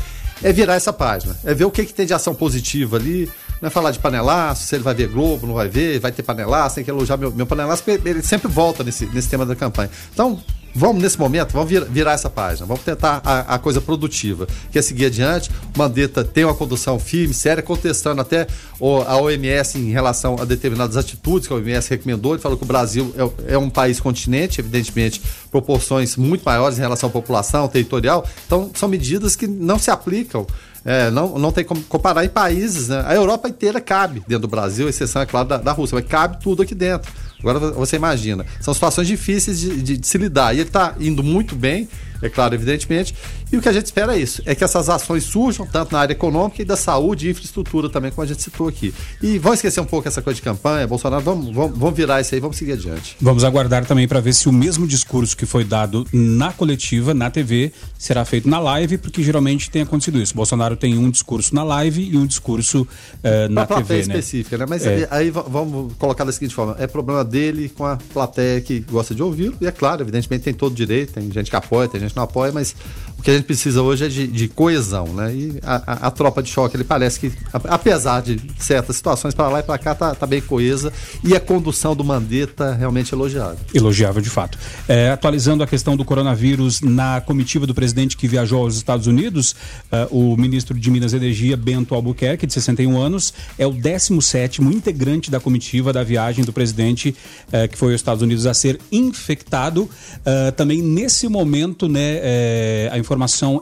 é virar essa página. É ver o que, que tem de ação positiva ali, não é falar de panelaço, se ele vai ver Globo, não vai ver, vai ter panelaço, tem que elogiar meu, meu panelaço, porque ele sempre volta nesse, nesse tema da campanha. Então, vamos nesse momento, vamos vir, virar essa página, vamos tentar a, a, coisa produtiva, que é seguir adiante. Mandetta tem uma condução firme, séria, contestando até o, a OMS em relação a determinadas atitudes que a OMS recomendou. Ele falou que o Brasil é, é um país continente, evidentemente, proporções muito maiores em relação à população territorial. Então, são medidas que não se aplicam é, não, não tem como comparar em países, né? A Europa inteira cabe dentro do Brasil, exceção, é claro, da, da Rússia, mas cabe tudo aqui dentro. Agora você imagina, são situações difíceis de, de, de se lidar. E ele está indo muito bem, é claro, evidentemente. E o que a gente espera é isso: é que essas ações surjam, tanto na área econômica e da saúde e infraestrutura também, como a gente citou aqui. E vamos esquecer um pouco essa coisa de campanha, Bolsonaro, vamos, vamos, vamos virar isso aí, vamos seguir adiante. Vamos aguardar também para ver se o mesmo discurso que foi dado na coletiva, na TV, será feito na live, porque geralmente tem acontecido isso. Bolsonaro tem um discurso na live e um discurso uh, na TV. Né? específica, né? Mas é. aí vamos colocar da seguinte forma: é problema dele com a plateia que gosta de ouvir, e é claro, evidentemente tem todo direito, tem gente que apoia, tem gente gente não apoia, mas o que a gente precisa hoje é de, de coesão, né? E a, a, a, tropa de choque, ele parece que, apesar de certas situações para lá e para cá, tá, tá, bem coesa e a condução do Mandetta realmente elogiável. Elogiável, de fato. É, atualizando a questão do coronavírus na comitiva do presidente que viajou aos Estados Unidos, uh, o ministro de Minas e Energia, Bento Albuquerque, de 61 anos, é o 17 integrante da comitiva da viagem do presidente uh, que foi aos Estados Unidos a ser infectado. Uh, também nesse momento, né, é, a informação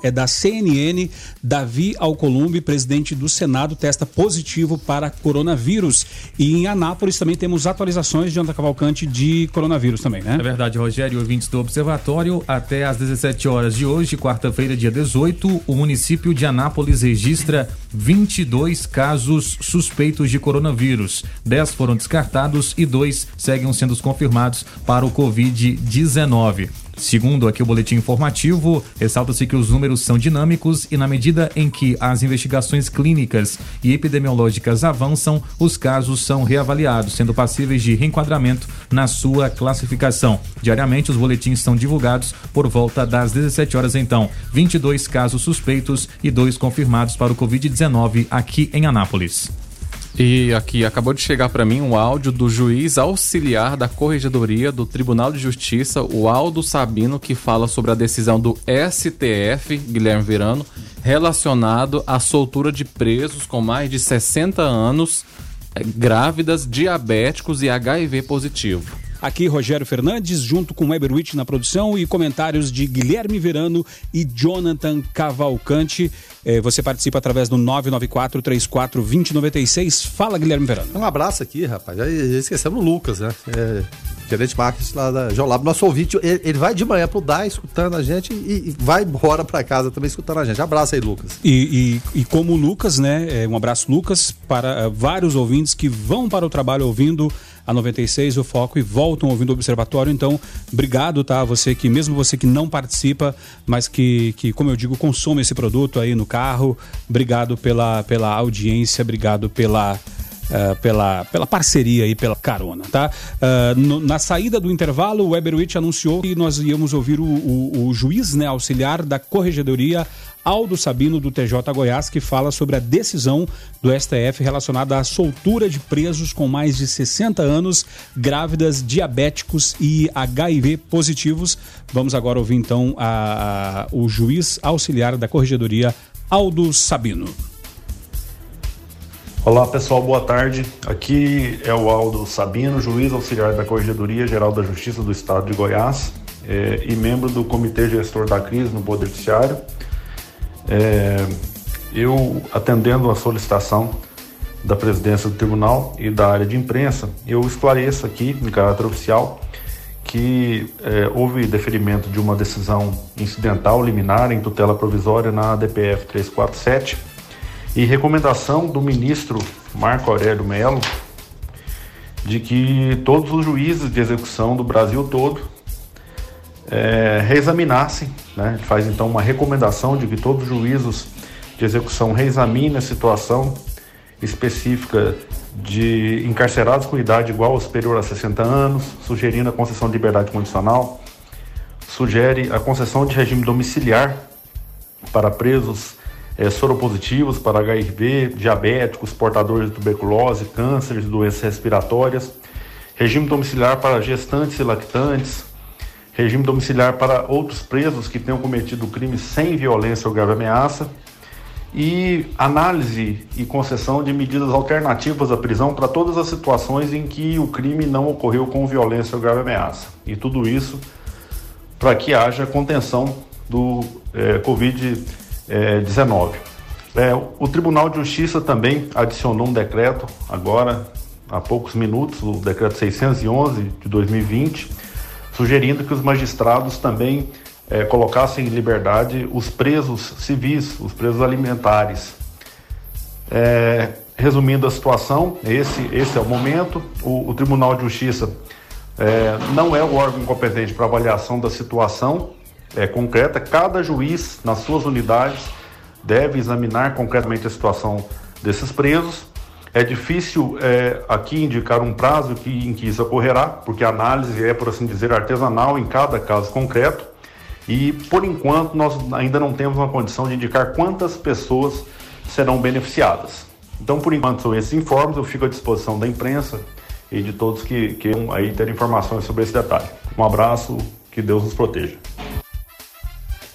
é da CNN. Davi Alcolumbre, presidente do Senado, testa positivo para coronavírus. E em Anápolis também temos atualizações de Anta Cavalcante de coronavírus também, né? É verdade, Rogério, ouvintes do Observatório. Até às 17 horas de hoje, quarta-feira, dia 18, o município de Anápolis registra 22 casos suspeitos de coronavírus. 10 foram descartados e dois seguem sendo confirmados para o Covid-19. Segundo aqui o boletim informativo, ressalta-se que os números são dinâmicos e na medida em que as investigações clínicas e epidemiológicas avançam, os casos são reavaliados, sendo passíveis de reenquadramento na sua classificação. Diariamente os boletins são divulgados por volta das 17 horas então. 22 casos suspeitos e dois confirmados para o COVID-19 aqui em Anápolis. E aqui acabou de chegar para mim um áudio do juiz auxiliar da Corregedoria do Tribunal de Justiça, o Aldo Sabino, que fala sobre a decisão do STF, Guilherme Verano, relacionado à soltura de presos com mais de 60 anos, eh, grávidas, diabéticos e HIV positivo. Aqui Rogério Fernandes, junto com Weber Witt na produção e comentários de Guilherme Verano e Jonathan Cavalcante. Eh, você participa através do 994 34 2096. Fala, Guilherme Verano. Um abraço aqui, rapaz. Já esquecemos o Lucas, né? É, gerente marketing lá da Geolab. Nosso ouvinte, ele, ele, vai de manhã pro DAI escutando a gente e, e vai embora para casa também escutando a gente. Abraço aí, Lucas. E, e, e como o Lucas, né? É, um abraço, Lucas, para uh, vários ouvintes que vão para o trabalho ouvindo a 96, o Foco, e voltam ouvindo o Observatório. Então, obrigado, tá? Você que, mesmo você que não participa, mas que, que como eu digo, consome esse produto aí no carro, obrigado pela, pela audiência, obrigado pela. Uh, pela, pela parceria e pela carona, tá? Uh, no, na saída do intervalo, o Weberwitch anunciou que nós íamos ouvir o, o, o juiz né, auxiliar da Corregedoria Aldo Sabino, do TJ Goiás, que fala sobre a decisão do STF relacionada à soltura de presos com mais de 60 anos, grávidas, diabéticos e HIV positivos. Vamos agora ouvir então a, a, o juiz auxiliar da Corregedoria, Aldo Sabino. Olá pessoal, boa tarde. Aqui é o Aldo Sabino, juiz auxiliar da Corregedoria Geral da Justiça do Estado de Goiás é, e membro do Comitê Gestor da Crise no Poder Judiciário. É, eu, atendendo a solicitação da presidência do tribunal e da área de imprensa, eu esclareço aqui, em caráter oficial, que é, houve deferimento de uma decisão incidental liminar em tutela provisória na DPF 347 e recomendação do ministro Marco Aurélio Melo de que todos os juízes de execução do Brasil todo é, reexaminassem, né? faz então uma recomendação de que todos os juízos de execução reexaminem a situação específica de encarcerados com idade igual ou superior a 60 anos, sugerindo a concessão de liberdade condicional, sugere a concessão de regime domiciliar para presos é, soropositivos para HIV, diabéticos, portadores de tuberculose, cânceres, doenças respiratórias, regime domiciliar para gestantes e lactantes, regime domiciliar para outros presos que tenham cometido crime sem violência ou grave ameaça e análise e concessão de medidas alternativas à prisão para todas as situações em que o crime não ocorreu com violência ou grave ameaça. E tudo isso para que haja contenção do é, Covid-19. É, o Tribunal de Justiça também adicionou um decreto agora há poucos minutos, o decreto 611 de 2020 sugerindo que os magistrados também é, colocassem em liberdade os presos civis, os presos alimentares. É, resumindo a situação, esse, esse é o momento. O, o Tribunal de Justiça é, não é o órgão competente para avaliação da situação é, concreta. Cada juiz, nas suas unidades, deve examinar concretamente a situação desses presos é difícil é, aqui indicar um prazo que, em que isso ocorrerá, porque a análise é, por assim dizer, artesanal em cada caso concreto. E, por enquanto, nós ainda não temos uma condição de indicar quantas pessoas serão beneficiadas. Então, por enquanto, são esses informes. Eu fico à disposição da imprensa e de todos que queiram aí ter informações sobre esse detalhe. Um abraço, que Deus nos proteja.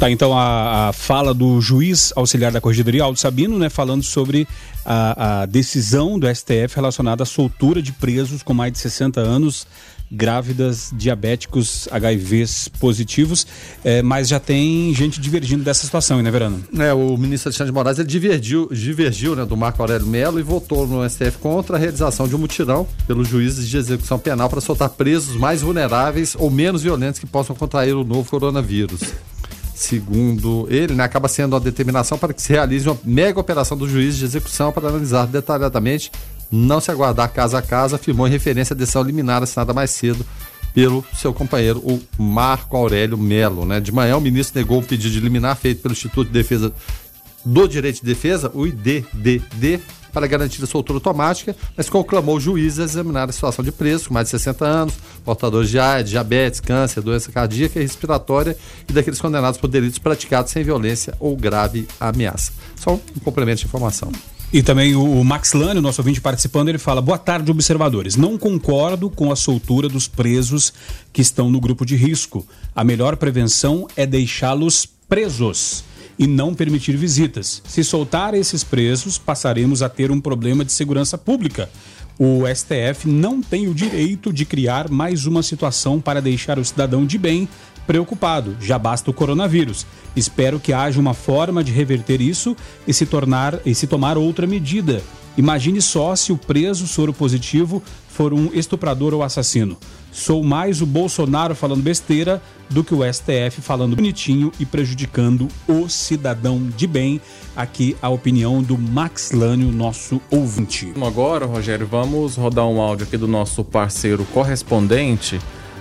Tá, então a, a, fala do juiz auxiliar da Corregedoria, Aldo Sabino, né, falando sobre a, a, decisão do STF relacionada à soltura de presos com mais de 60 anos, grávidas, diabéticos, HIVs positivos, é, mas já tem gente divergindo dessa situação, né, Verano? É, o ministro Alexandre de Moraes ele divergiu, divergiu né, do Marco Aurélio Melo e votou no STF contra a realização de um mutirão pelos juízes de execução penal para soltar presos mais vulneráveis ou menos violentos que possam contrair o novo coronavírus segundo ele, né, acaba sendo a determinação para que se realize uma mega operação do juiz de execução para analisar detalhadamente, não se aguardar casa a casa, afirmou em referência à decisão liminar assinada mais cedo pelo seu companheiro, o Marco Aurélio Melo. Né? De manhã, o ministro negou o pedido de liminar feito pelo Instituto de Defesa do Direito de Defesa, o IDDD, para garantir a soltura automática, mas conclamou juízes a examinar a situação de preso com mais de 60 anos, portadores de AIDS, diabetes, câncer, doença cardíaca e respiratória e daqueles condenados por delitos praticados sem violência ou grave ameaça. Só um complemento de informação. E também o Max Lane, nosso ouvinte participando, ele fala: Boa tarde, observadores. Não concordo com a soltura dos presos que estão no grupo de risco. A melhor prevenção é deixá-los presos e não permitir visitas. Se soltar esses presos, passaremos a ter um problema de segurança pública. O STF não tem o direito de criar mais uma situação para deixar o cidadão de bem preocupado. Já basta o coronavírus. Espero que haja uma forma de reverter isso e se tornar e se tomar outra medida. Imagine só se o preso soro positivo for um estuprador ou assassino. Sou mais o Bolsonaro falando besteira do que o STF falando bonitinho e prejudicando o cidadão de bem. Aqui a opinião do Max Lânio, nosso ouvinte. Agora, Rogério, vamos rodar um áudio aqui do nosso parceiro correspondente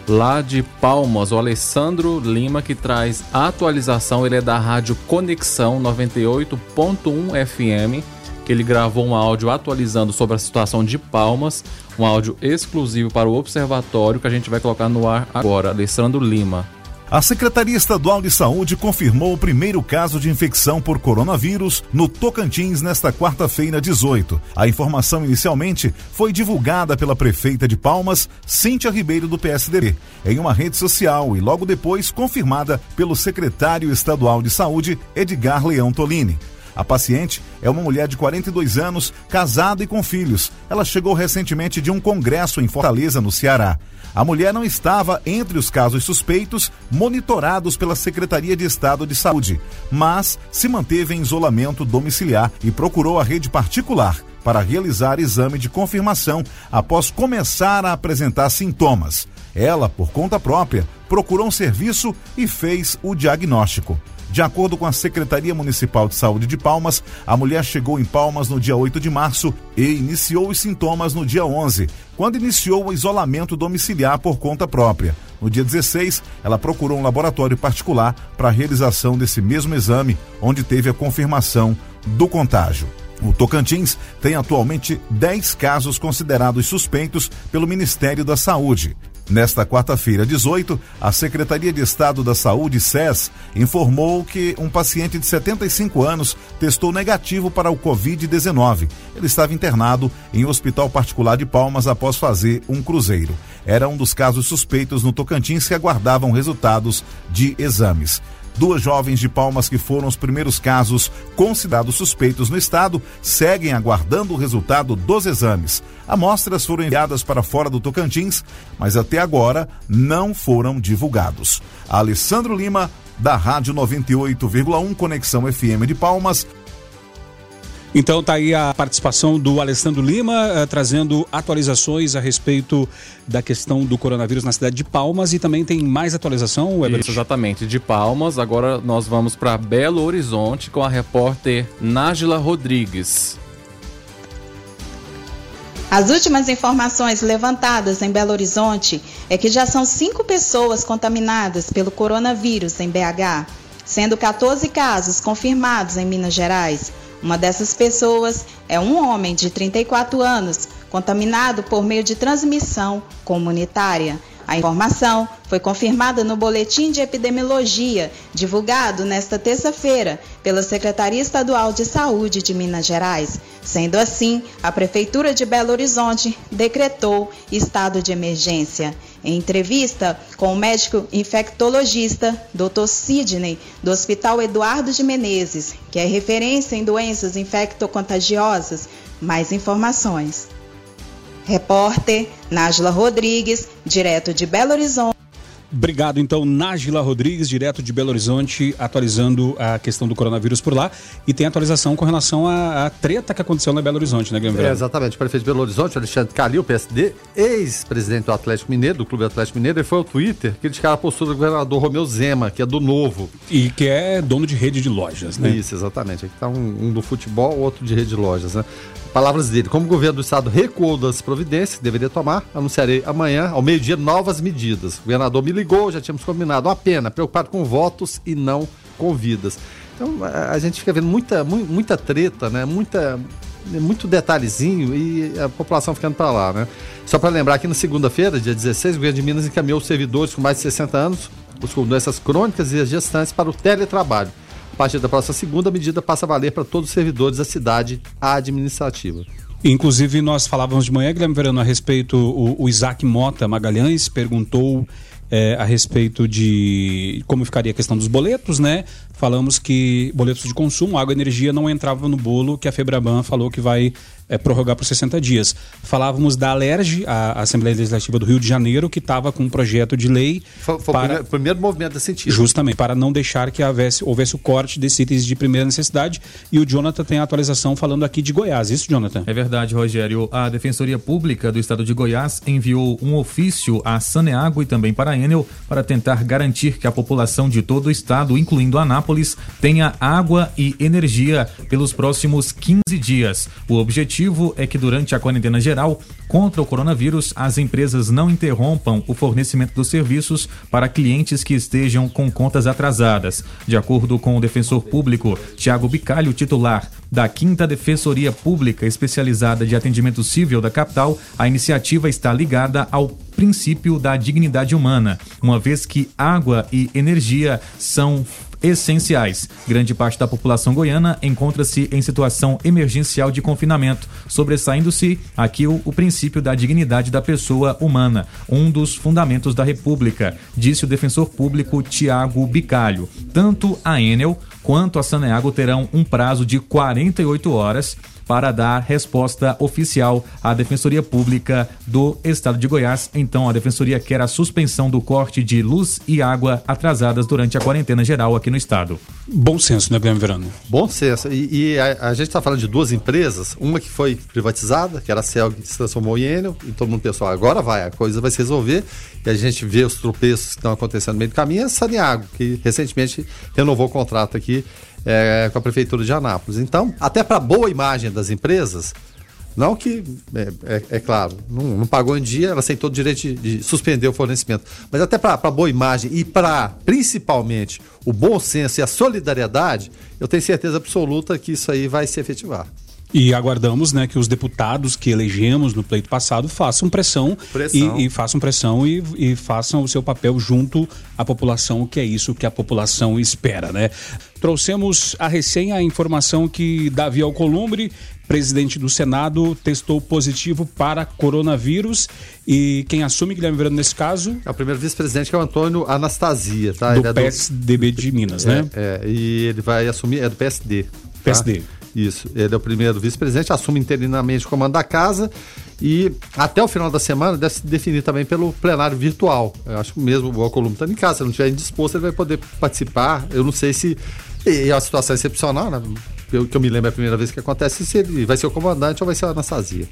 lá de Palmas, o Alessandro Lima, que traz a atualização. Ele é da Rádio Conexão 98.1 FM, que ele gravou um áudio atualizando sobre a situação de Palmas, um áudio exclusivo para o Observatório que a gente vai colocar no ar agora. Alessandro Lima. A Secretaria Estadual de Saúde confirmou o primeiro caso de infecção por coronavírus no Tocantins nesta quarta-feira 18. A informação inicialmente foi divulgada pela prefeita de Palmas, Cíntia Ribeiro do PSDB, em uma rede social e logo depois confirmada pelo secretário estadual de Saúde, Edgar Leão Tolini. A paciente é uma mulher de 42 anos, casada e com filhos. Ela chegou recentemente de um congresso em Fortaleza, no Ceará. A mulher não estava entre os casos suspeitos monitorados pela Secretaria de Estado de Saúde, mas se manteve em isolamento domiciliar e procurou a rede particular para realizar exame de confirmação após começar a apresentar sintomas. Ela, por conta própria, procurou um serviço e fez o diagnóstico. De acordo com a Secretaria Municipal de Saúde de Palmas, a mulher chegou em Palmas no dia 8 de março e iniciou os sintomas no dia 11, quando iniciou o isolamento domiciliar por conta própria. No dia 16, ela procurou um laboratório particular para a realização desse mesmo exame, onde teve a confirmação do contágio. O Tocantins tem atualmente 10 casos considerados suspeitos pelo Ministério da Saúde. Nesta quarta-feira, 18, a Secretaria de Estado da Saúde, SES, informou que um paciente de 75 anos testou negativo para o Covid-19. Ele estava internado em um hospital particular de Palmas após fazer um cruzeiro. Era um dos casos suspeitos no Tocantins que aguardavam resultados de exames. Duas jovens de Palmas que foram os primeiros casos considerados suspeitos no estado seguem aguardando o resultado dos exames. Amostras foram enviadas para fora do Tocantins, mas até agora não foram divulgados. Alessandro Lima, da Rádio 98,1 Conexão FM de Palmas, então tá aí a participação do Alessandro Lima, uh, trazendo atualizações a respeito da questão do coronavírus na cidade de Palmas e também tem mais atualização, Weber? Isso, exatamente, de Palmas. Agora nós vamos para Belo Horizonte com a repórter Nájila Rodrigues. As últimas informações levantadas em Belo Horizonte é que já são cinco pessoas contaminadas pelo coronavírus em BH, sendo 14 casos confirmados em Minas Gerais. Uma dessas pessoas é um homem de 34 anos, contaminado por meio de transmissão comunitária. A informação foi confirmada no boletim de epidemiologia divulgado nesta terça-feira pela Secretaria Estadual de Saúde de Minas Gerais. Sendo assim, a Prefeitura de Belo Horizonte decretou estado de emergência. Em entrevista com o médico infectologista Dr. Sidney, do Hospital Eduardo de Menezes, que é referência em doenças infectocontagiosas, mais informações. Repórter Nájila Rodrigues, direto de Belo Horizonte. Obrigado, então, Nájila Rodrigues, direto de Belo Horizonte, atualizando a questão do coronavírus por lá. E tem atualização com relação à, à treta que aconteceu na Belo Horizonte, né, Guilherme? É, exatamente. O prefeito de Belo Horizonte, Alexandre Calil, PSD, ex-presidente do Atlético Mineiro, do Clube Atlético Mineiro, ele foi ao Twitter criticar a postura do governador Romeu Zema, que é do Novo. E que é dono de rede de lojas, né? Isso, exatamente. Aqui está um, um do futebol, outro de rede de lojas, né? Palavras dele. Como o governo do estado recuou das providências que deveria tomar, anunciarei amanhã, ao meio-dia, novas medidas. O governador me ligou, já tínhamos combinado. Uma pena, preocupado com votos e não com vidas. Então a, gente fica vendo muita, mu- muita treta, né? Muita, muito detalhezinho e a população ficando para lá, né? Só para lembrar que na segunda-feira, dia 16, o governo de Minas encaminhou os servidores com mais de 60 anos, os com doenças crônicas e as gestantes para o teletrabalho. A partir da próxima segunda, a medida passa a valer para todos os servidores da cidade administrativa. Inclusive, nós falávamos de manhã, Guilherme Verano, a respeito, o, o Isaac Mota Magalhães perguntou eh, a respeito de como ficaria a questão dos boletos, né? Falamos que boletos de consumo, água e energia não entravam no bolo que a Febraban falou que vai eh, prorrogar por 60 dias. Falávamos da Alerj, a Assembleia Legislativa do Rio de Janeiro, que estava com um projeto de lei Foi, foi o para... primeiro, primeiro movimento desse sentido. Justamente, para não deixar que houvesse, houvesse o corte desses itens de primeira necessidade. E o Jonathan tem a atualização falando aqui de Goiás. Isso, Jonathan? É verdade, Rogério. A Defensoria Pública do Estado de Goiás enviou um ofício à Saneago e também para a Enel para tentar garantir que a população de todo o estado, incluindo Anápolis, tenha água e energia pelos próximos 15 dias. O objetivo é que durante a quarentena geral contra o coronavírus, as empresas não interrompam o fornecimento dos serviços para clientes que estejam com contas atrasadas. De acordo com o defensor público Tiago Bicalho, titular da Quinta Defensoria Pública Especializada de Atendimento Civil da capital, a iniciativa está ligada ao princípio da dignidade humana, uma vez que água e energia são essenciais. Grande parte da população goiana encontra-se em situação emergencial de confinamento, sobressaindo-se aqui o, o princípio da dignidade da pessoa humana, um dos fundamentos da República, disse o defensor público Tiago Bicalho. Tanto a Enel quanto a Saneago terão um prazo de 48 horas para dar resposta oficial à Defensoria Pública do Estado de Goiás. Então, a Defensoria quer a suspensão do corte de luz e água atrasadas durante a quarentena geral aqui no Estado. Bom senso, né, Guilherme Verano? Bom senso. E, e a, a gente está falando de duas empresas, uma que foi privatizada, que era a Cel, que se transformou em Enel, e todo mundo pensou, agora vai, a coisa vai se resolver. E a gente vê os tropeços que estão acontecendo no meio do caminho, e a Saniago, que recentemente renovou o contrato aqui é, com a Prefeitura de Anápolis. Então, até para boa imagem das empresas, não que, é, é, é claro, não, não, pagou em dia, ela aceitou o direito de, de suspender o fornecimento. Mas até para boa imagem e para, principalmente, o bom senso e a solidariedade, eu tenho certeza absoluta que isso aí vai se efetivar. E aguardamos né, que os deputados que elegemos no pleito passado façam pressão, pressão. E, e, façam pressão e, e, façam o seu papel junto à população, que é isso que a população espera. Né? Trouxemos a recém a informação que Davi Alcolumbre, presidente do Senado, testou positivo para coronavírus. E quem assume, Guilherme Verano, nesse caso? É o primeiro vice-presidente, que é o Antônio Anastasia. Tá? Do é PSDB de Minas, né? É, e ele vai assumir, é do PSD. PSD. Tá? Isso, ele é o primeiro vice-presidente, assume interinamente o comando da casa e até o final da semana deve se definir também pelo plenário virtual. Eu acho que mesmo o Alcolumbre está em casa, se não estiver indisposto, ele vai poder participar. Eu não sei se. É uma situação excepcional, né? Eu, que eu me lembro é a primeira vez que acontece, se ele vai ser o comandante ou vai ser a Anastasia.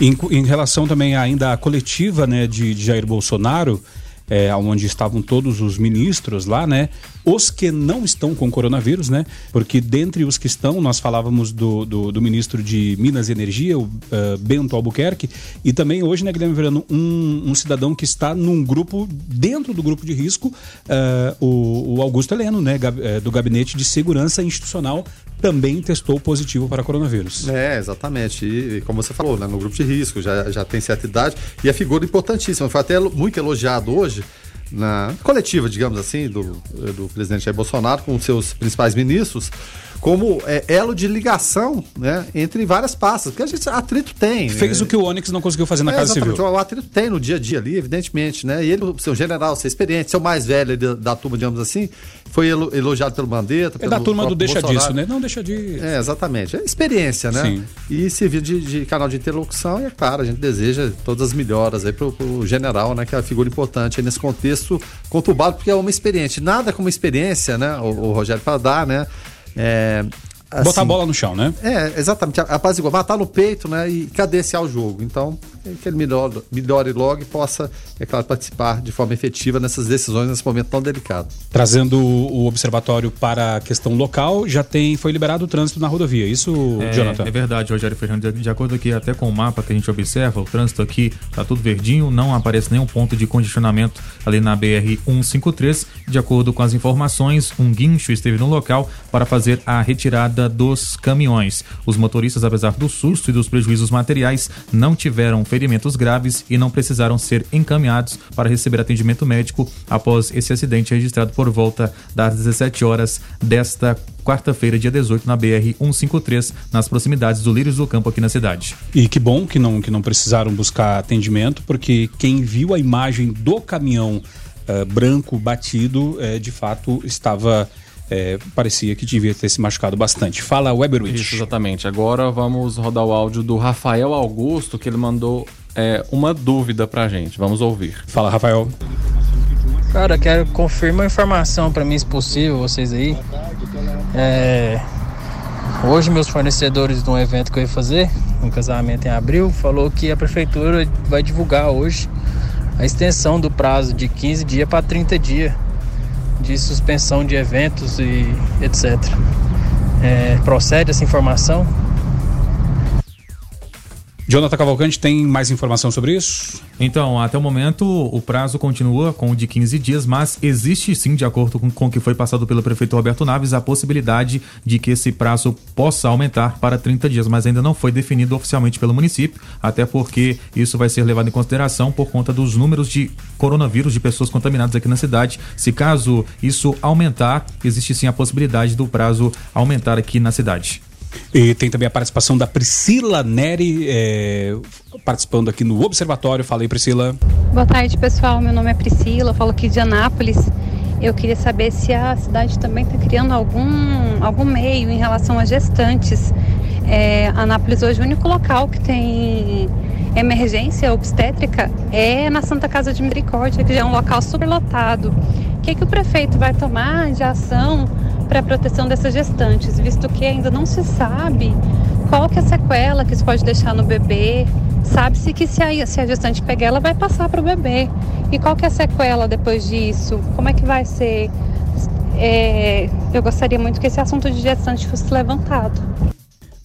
Em, em relação também ainda à coletiva né, de, de Jair Bolsonaro, é, onde estavam todos os ministros lá, né? Os que não estão com coronavírus, né? Porque dentre os que estão, nós falávamos do, do, do ministro de Minas e Energia, o uh, Bento Albuquerque, e também hoje, né, Guilherme Verano, um, um, cidadão que está num grupo, dentro do grupo de risco, uh, o, o, Augusto Heleno, né? Do Gabinete de Segurança Institucional, também testou positivo para coronavírus. É, exatamente. E, como você falou, né, no grupo de risco, já, já tem certa idade, e é figura importantíssima. Foi até muito elogiado hoje na coletiva, digamos assim, do, do presidente Jair Bolsonaro com seus principais ministros, como é, elo de ligação né, entre várias pastas. Porque a gente, atrito tem. Fez né? o que o Onyx não conseguiu fazer na é, Casa Civil. O atrito tem no dia a dia ali, evidentemente. Né? E ele, seu general, seu experiente, seu mais velho da, da turma, digamos assim, foi elogiado pelo Mandetta. É da turma do deixa Bolsonaro. disso, né? Não deixa de. É, exatamente. É experiência, né? Sim. E servir de, de, canal de interlocução, e é claro, a gente deseja todas as melhoras aí pro, pro general, né? Que é uma figura importante nesse contexto conturbado, porque é uma experiência. Nada como experiência, né, o, o Rogério, para dar, né? É, Assim, Botar a bola no chão, né? É, exatamente. Apaziguar, matar no peito, né? E cadenciar o jogo. Então, que ele melhore, melhore logo e possa, é claro, participar de forma efetiva nessas decisões nesse momento tão delicado. Trazendo o observatório para a questão local, já tem foi liberado o trânsito na rodovia. Isso, é, Jonathan? É verdade, Rogério Fernandes. De, acordo aqui até com o mapa que a gente observa, o trânsito aqui está tudo verdinho, não aparece nenhum ponto de congestionamento ali na BR 153. De acordo com as informações, um guincho esteve no local para fazer a retirada dos caminhões. Os motoristas, apesar do susto e dos prejuízos materiais, não tiveram ferimentos graves e não precisaram ser encaminhados para receber atendimento médico após esse acidente registrado por volta das 17 horas desta quarta-feira, dia 18, na BR 153, nas proximidades do Lírios do Campo aqui na cidade. E que bom que não, que não precisaram buscar atendimento, porque quem viu a imagem do caminhão uh, branco batido, uh, de fato estava é, parecia que devia ter se machucado bastante. Fala, Weberwitch. Isso, exatamente. Agora vamos rodar o áudio do Rafael Augusto, que ele mandou é, uma dúvida pra gente. Vamos ouvir. Fala, Rafael. Cara, quero confirmar a informação para mim, se possível, vocês aí. É, hoje, meus fornecedores de um evento que eu ia fazer, um casamento em abril, falou que a prefeitura vai divulgar hoje a extensão do prazo de 15 dias para 30 dias de suspensão de eventos e etc. É, procede essa informação? Jonathan Cavalcante tem mais informação sobre isso? Então, até o momento, o prazo continua com o de 15 dias, mas existe sim, de acordo com, com o que foi passado pelo prefeito Roberto Naves, a possibilidade de que esse prazo possa aumentar para 30 dias, mas ainda não foi definido oficialmente pelo município, até porque isso vai ser levado em consideração por conta dos números de coronavírus de pessoas contaminadas aqui na cidade. Se caso isso aumentar, existe sim a possibilidade do prazo aumentar aqui na cidade. E tem também a participação da Priscila Neri, é, participando aqui no Observatório. Fala aí, Priscila. Boa tarde, pessoal. Meu nome é Priscila, eu falo aqui de Anápolis. Eu queria saber se a cidade também está criando algum, algum meio em relação a gestantes. É, Anápolis hoje o único local que tem emergência obstétrica é na Santa Casa de Misericórdia, que já é um local superlotado. O que, que o prefeito vai tomar de ação para a proteção dessas gestantes, visto que ainda não se sabe qual que é a sequela que isso pode deixar no bebê. Sabe-se que se a, se a gestante pegar, ela vai passar para o bebê. E qual que é a sequela depois disso? Como é que vai ser? É, eu gostaria muito que esse assunto de gestante fosse levantado.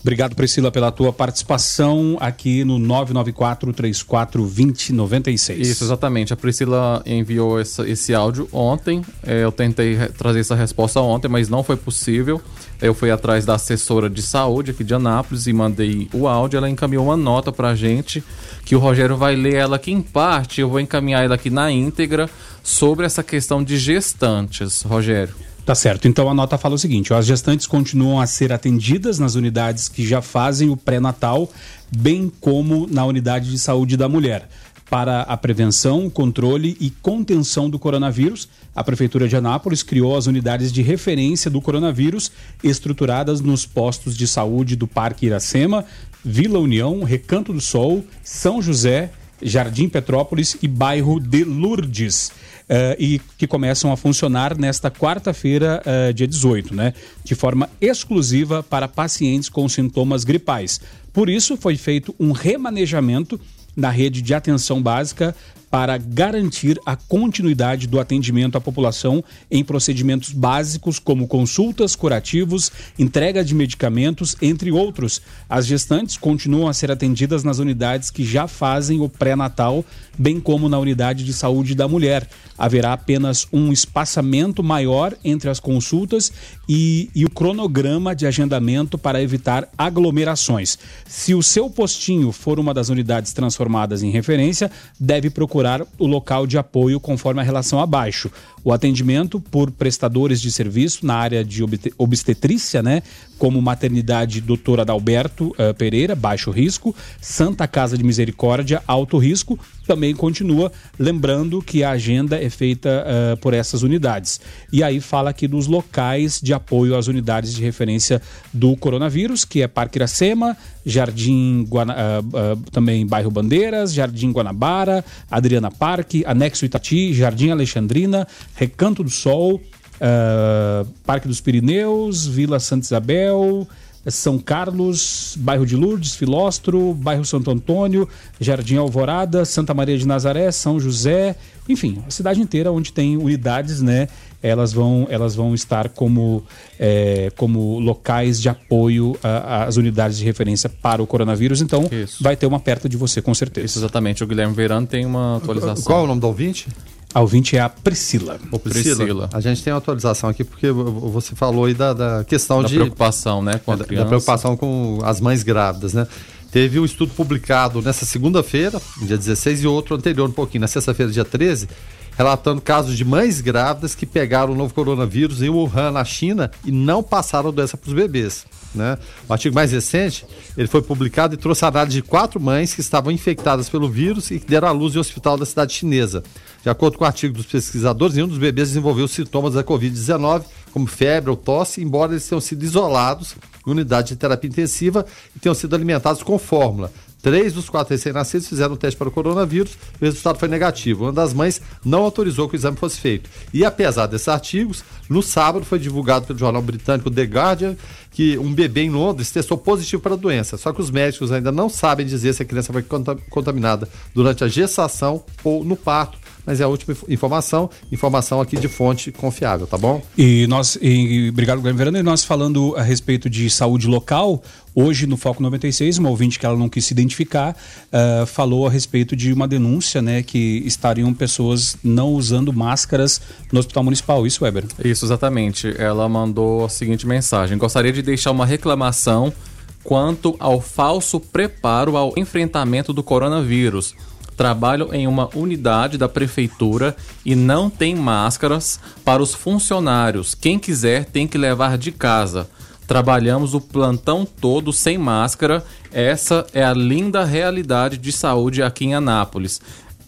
Obrigado, Priscila, pela tua participação aqui no 994-34-2096. Isso, exatamente. A Priscila enviou essa, esse áudio ontem. É, eu tentei trazer essa resposta ontem, mas não foi possível. Eu fui atrás da assessora de saúde aqui de Anápolis e mandei o áudio. Ela encaminhou uma nota pra gente, que o Rogério vai ler ela aqui em parte. Eu vou encaminhar ela aqui na íntegra sobre essa questão de gestantes, Rogério. Tá certo. Então a nota fala o seguinte: ó, as gestantes continuam a ser atendidas nas unidades que já fazem o pré-natal, bem como na unidade de saúde da mulher. Para a prevenção, controle e contenção do coronavírus, a Prefeitura de Anápolis criou as unidades de referência do coronavírus, estruturadas nos postos de saúde do Parque Iracema, Vila União, Recanto do Sol, São José, Jardim Petrópolis e bairro de Lourdes uh, e que começam a funcionar nesta quarta-feira, uh, dia 18, né? De forma exclusiva para pacientes com sintomas gripais. Por isso, foi feito um remanejamento na rede de atenção básica para garantir a continuidade do atendimento à população em procedimentos básicos como consultas, curativos, entrega de medicamentos, entre outros. As gestantes continuam a ser atendidas nas unidades que já fazem o pré-natal, bem como na unidade de saúde da mulher. Haverá apenas um espaçamento maior entre as consultas e, e o cronograma de agendamento para evitar aglomerações. Se o seu postinho for uma das unidades transformadas em referência, deve procurar procurar o local de apoio conforme a relação abaixo. O atendimento por prestadores de serviço na área de obstetrícia, né, como maternidade Doutora Adalberto uh, Pereira, baixo risco, Santa Casa de Misericórdia, alto risco, também continua. Lembrando que a agenda é feita uh, por essas unidades. E aí fala aqui dos locais de apoio às unidades de referência do coronavírus, que é Parque Iracema, Jardim Guana, uh, também bairro Bandeiras, Jardim Guanabara, Adriana Parque, Anexo Itati, Jardim Alexandrina, Recanto do Sol, uh, Parque dos Pirineus, Vila Santa Isabel, São Carlos, bairro de Lourdes, Filóstro, bairro Santo Antônio, Jardim Alvorada, Santa Maria de Nazaré, São José, enfim, a cidade inteira onde tem unidades, né? Elas vão, elas vão estar como, é, como locais de apoio às unidades de referência para o coronavírus. Então, Isso. vai ter uma perto de você, com certeza. Isso, exatamente. O Guilherme Verano tem uma atualização. Qual é o nome do ouvinte? A ouvinte é a Priscila. Ô, Priscila. Priscila. A gente tem uma atualização aqui porque você falou aí da, da questão da de. preocupação, né? Com a da, criança. da preocupação com as mães grávidas, né? Teve um estudo publicado nessa segunda-feira, dia 16, e outro anterior, um pouquinho, na sexta-feira, dia 13, relatando casos de mães grávidas que pegaram o novo coronavírus em Wuhan, na China, e não passaram a doença para os bebês. Né? O artigo mais recente, ele foi publicado e trouxe a análise de quatro mães que estavam infectadas pelo vírus e que deram à luz em um hospital da cidade chinesa. De acordo com o artigo dos pesquisadores, nenhum dos bebês desenvolveu sintomas da Covid-19, como febre ou tosse, embora eles tenham sido isolados em unidade de terapia intensiva e tenham sido alimentados com fórmula. Três dos quatro recém-nascidos fizeram o teste para o coronavírus, o resultado foi negativo. Uma das mães não autorizou que o exame fosse feito. E apesar desses artigos, no sábado foi divulgado pelo jornal britânico The Guardian que um bebê em Londres testou positivo para a doença. Só que os médicos ainda não sabem dizer se a criança foi contaminada durante a gestação ou no parto mas é a última informação, informação aqui de fonte confiável, tá bom? E nós, e, obrigado, Guilherme Verano, e nós falando a respeito de saúde local, hoje no Foco 96, uma ouvinte que ela não quis se identificar, uh, falou a respeito de uma denúncia, né, que estariam pessoas não usando máscaras no Hospital Municipal, isso, Weber? Isso, exatamente. Ela mandou a seguinte mensagem, gostaria de deixar uma reclamação quanto ao falso preparo ao enfrentamento do coronavírus trabalham em uma unidade da prefeitura e não tem máscaras para os funcionários. Quem quiser tem que levar de casa. Trabalhamos o plantão todo sem máscara. Essa é a linda realidade de saúde aqui em Anápolis.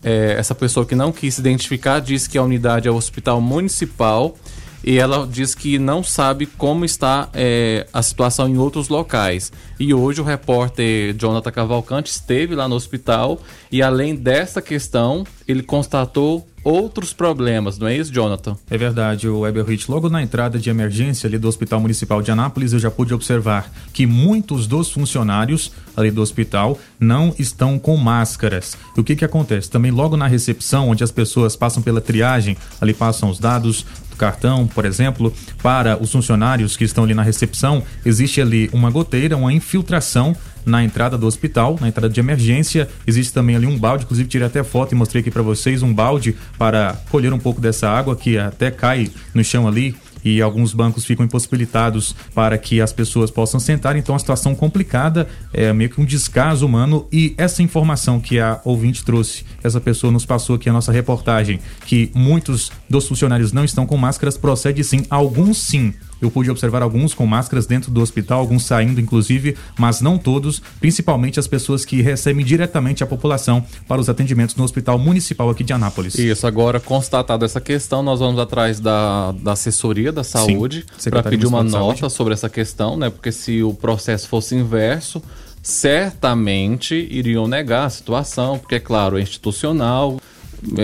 É, essa pessoa que não quis se identificar disse que a unidade é o hospital municipal e ela diz que não sabe como está é, a situação em outros locais. E hoje o repórter Jonathan Cavalcante esteve lá no hospital e além dessa questão, ele constatou outros problemas, não é isso, Jonathan? É verdade, o Eberhit. Logo na entrada de emergência ali do Hospital Municipal de Anápolis, eu já pude observar que muitos dos funcionários ali do hospital não estão com máscaras. E o que que acontece? Também logo na recepção, onde as pessoas passam pela triagem, ali passam os dados do cartão, por exemplo, para os funcionários que estão ali na recepção, existe ali uma goteira, uma infiltração na entrada do hospital, na entrada de emergência. Existe também ali um balde, inclusive tirei até foto e mostrei aqui para vocês um balde para colher um pouco dessa água que até cai no chão ali e alguns bancos ficam impossibilitados para que as pessoas possam sentar, então a situação complicada é meio que um descaso humano. E essa informação que a ouvinte trouxe, essa pessoa nos passou aqui a nossa reportagem, que muitos dos funcionários não estão com máscaras, procede sim, alguns sim, eu pude observar alguns com máscaras dentro do hospital, alguns saindo, inclusive, mas não todos, principalmente as pessoas que recebem diretamente a população para os atendimentos no Hospital Municipal aqui de Anápolis. Isso, agora constatada essa questão, nós vamos atrás da, da assessoria da saúde para pedir uma nota sobre essa questão, né? Porque se o processo fosse inverso, certamente iriam negar a situação, porque, é claro, é institucional,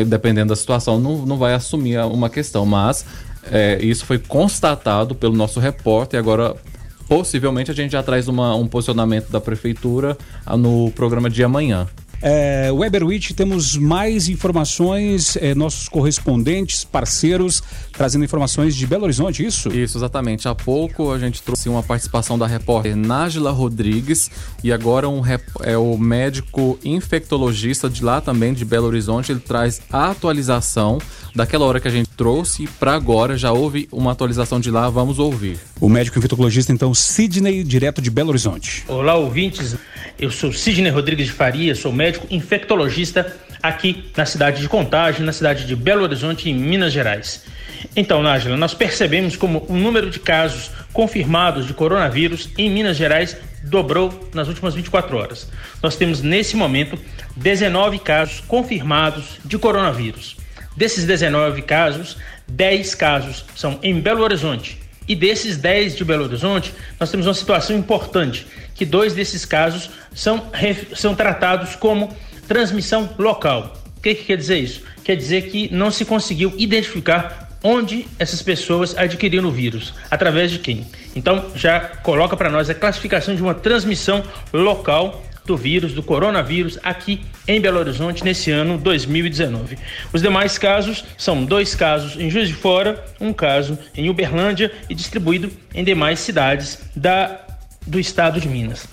dependendo da situação, não, não vai assumir uma questão, mas é, isso foi constatado pelo nosso repórter e agora possivelmente a gente já traz uma, um posicionamento da prefeitura no programa de amanhã. É, Weberwitch, temos mais informações, é, nossos correspondentes, parceiros, trazendo informações de Belo Horizonte, isso? Isso, exatamente. Há pouco a gente trouxe uma participação da repórter Nájila Rodrigues e agora um, é o médico infectologista de lá também, de Belo Horizonte, ele traz a atualização daquela hora que a gente trouxe para agora, já houve uma atualização de lá, vamos ouvir. O médico infectologista, então, Sidney, direto de Belo Horizonte. Olá, ouvintes. Eu sou Sidney Rodrigues de Faria, sou médico infectologista aqui na cidade de Contagem, na cidade de Belo Horizonte, em Minas Gerais. Então, Nájila, nós percebemos como o número de casos confirmados de coronavírus em Minas Gerais dobrou nas últimas 24 horas. Nós temos nesse momento 19 casos confirmados de coronavírus. Desses 19 casos, 10 casos são em Belo Horizonte. E desses 10 de Belo Horizonte, nós temos uma situação importante, que dois desses casos são, são tratados como transmissão local. O que, que quer dizer isso? Quer dizer que não se conseguiu identificar onde essas pessoas adquiriram o vírus, através de quem. Então, já coloca para nós a classificação de uma transmissão local do vírus, do coronavírus, aqui em Belo Horizonte nesse ano 2019. Os demais casos são dois casos em Juiz de Fora, um caso em Uberlândia e distribuído em demais cidades da, do estado de Minas.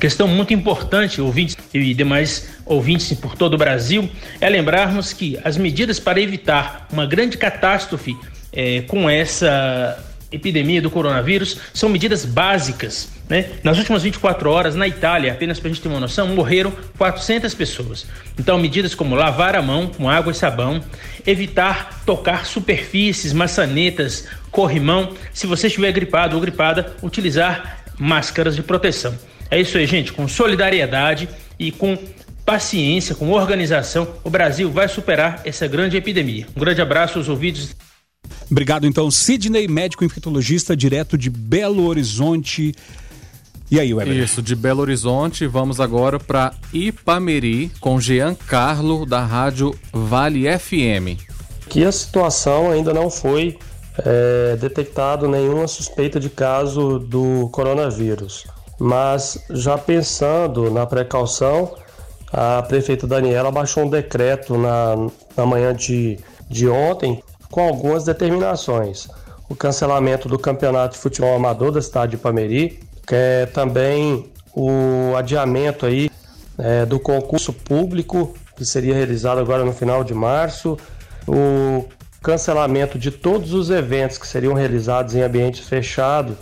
Questão muito importante, ouvintes e demais ouvintes por todo o Brasil, é lembrarmos que as medidas para evitar uma grande catástrofe é, com essa epidemia do coronavírus são medidas básicas. Né? Nas últimas 24 horas, na Itália, apenas para a gente ter uma noção, morreram 400 pessoas. Então, medidas como lavar a mão com água e sabão, evitar tocar superfícies, maçanetas, corrimão. Se você estiver gripado ou gripada, utilizar máscaras de proteção. É isso aí, gente. Com solidariedade e com paciência, com organização, o Brasil vai superar essa grande epidemia. Um grande abraço aos ouvidos. Obrigado, então, Sidney, médico infectologista, direto de Belo Horizonte. E aí, Weber? Isso, de Belo Horizonte, vamos agora para Ipameri com Jean Carlo, da rádio Vale FM. Que a situação ainda não foi é, detectado nenhuma suspeita de caso do coronavírus. Mas já pensando na precaução, a prefeita Daniela baixou um decreto na, na manhã de, de ontem com algumas determinações. O cancelamento do campeonato de futebol amador da cidade de Pameri, que é também o adiamento aí é, do concurso público que seria realizado agora no final de março, o cancelamento de todos os eventos que seriam realizados em ambiente fechado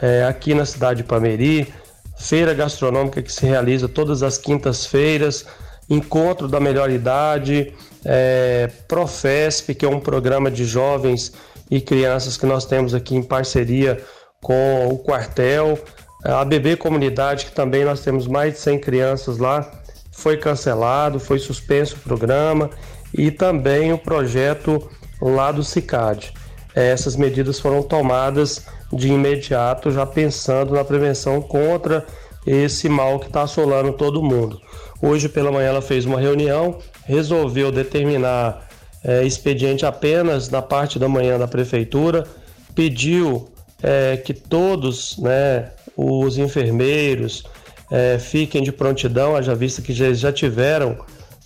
é, aqui na cidade de Pameri, feira gastronômica que se realiza todas as quintas-feiras, encontro da melhor idade, é, Profesp, que é um programa de jovens e crianças que nós temos aqui em parceria com o quartel, a BB Comunidade, que também nós temos mais de 100 crianças lá, foi cancelado, foi suspenso o programa e também o projeto lá do CICAD. É, essas medidas foram tomadas de imediato, já pensando na prevenção contra esse mal que está assolando todo mundo. Hoje pela manhã ela fez uma reunião, resolveu determinar é, expediente apenas na parte da manhã da prefeitura, pediu é, que todos, né, os enfermeiros, é, fiquem de prontidão, haja vista que já, já tiveram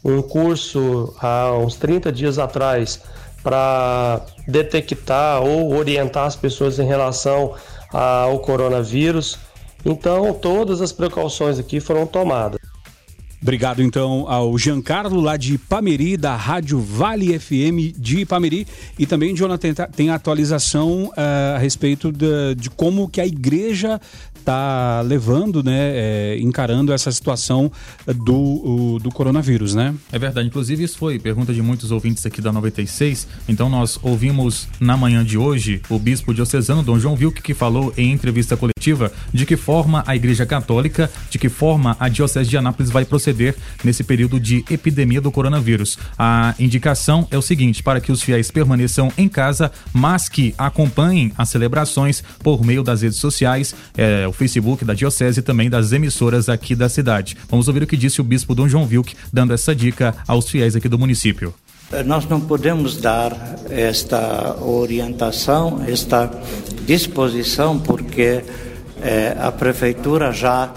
um curso há uns 30 dias atrás para detectar ou orientar as pessoas em relação ao coronavírus. Então, todas as precauções aqui foram tomadas. Obrigado então ao Giancarlo lá de Ipameri, da Rádio Vale FM de Ipameri. E também, Jonathan, tem atualização uh, a respeito de, de, como que a igreja está levando, né, é, encarando essa situação do, o, do coronavírus, né? É verdade. Inclusive, isso foi pergunta de muitos ouvintes aqui da 96. Então, nós ouvimos na manhã de hoje o bispo diocesano Dom João Vilk, que falou em entrevista coletiva de que forma a Igreja Católica, de que forma a Diocese de Anápolis vai proceder nesse período de epidemia do coronavírus. A indicação é o seguinte: para que os fiéis permaneçam em casa, mas que acompanhem as celebrações por meio das redes sociais, é, Facebook da Diocese e também das emissoras aqui da cidade. Vamos ouvir o que disse o bispo Dom João Vilk, dando essa dica aos fiéis aqui do município. Nós não podemos dar esta orientação, esta disposição, porque eh, a prefeitura já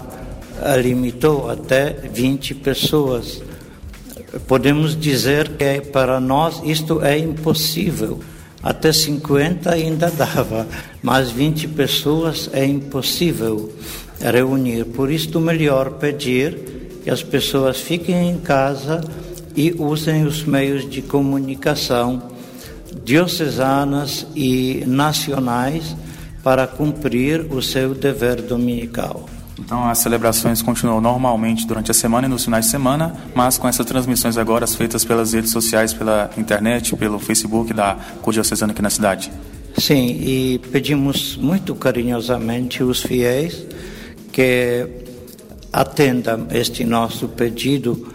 limitou até 20 pessoas. Podemos dizer que para nós isto é impossível até 50 ainda (laughs) dava, mas 20 pessoas é impossível reunir. Por isso, melhor pedir que as pessoas fiquem em casa e usem os meios de comunicação diocesanas e nacionais para cumprir o seu dever dominical. Então as celebrações continuam normalmente durante a semana e nos finais de semana, mas com essas transmissões agora feitas pelas redes sociais, pela internet, pelo Facebook da Codiocesana aqui na cidade. Sim, e pedimos muito carinhosamente os fiéis que atendam este nosso pedido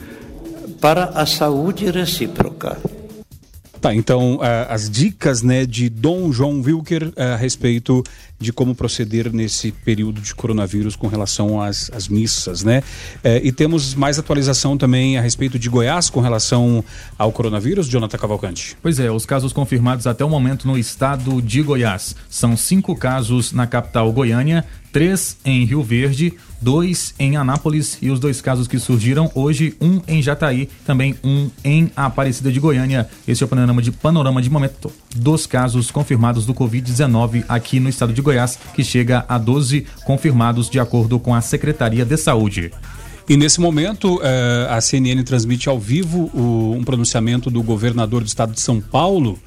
para a saúde recíproca. Tá, então uh, as dicas né, de Dom João Wilker uh, a respeito de como proceder nesse período de coronavírus com relação às, às missas, né? Uh, e temos mais atualização também a respeito de Goiás com relação ao coronavírus, Jonathan Cavalcante. Pois é, os casos confirmados até o momento no estado de Goiás. São cinco casos na capital Goiânia, três em Rio Verde, dois em Anápolis e os dois casos que surgiram hoje, um em Jataí, também um em Aparecida de Goiânia. Esse é o panorama de panorama de momento dos casos confirmados do Covid-19 aqui no estado de Goiás, que chega a 12 confirmados de acordo com a Secretaria de Saúde. E nesse momento, eh, a CNN transmite ao vivo um pronunciamento do governador do estado de São Paulo,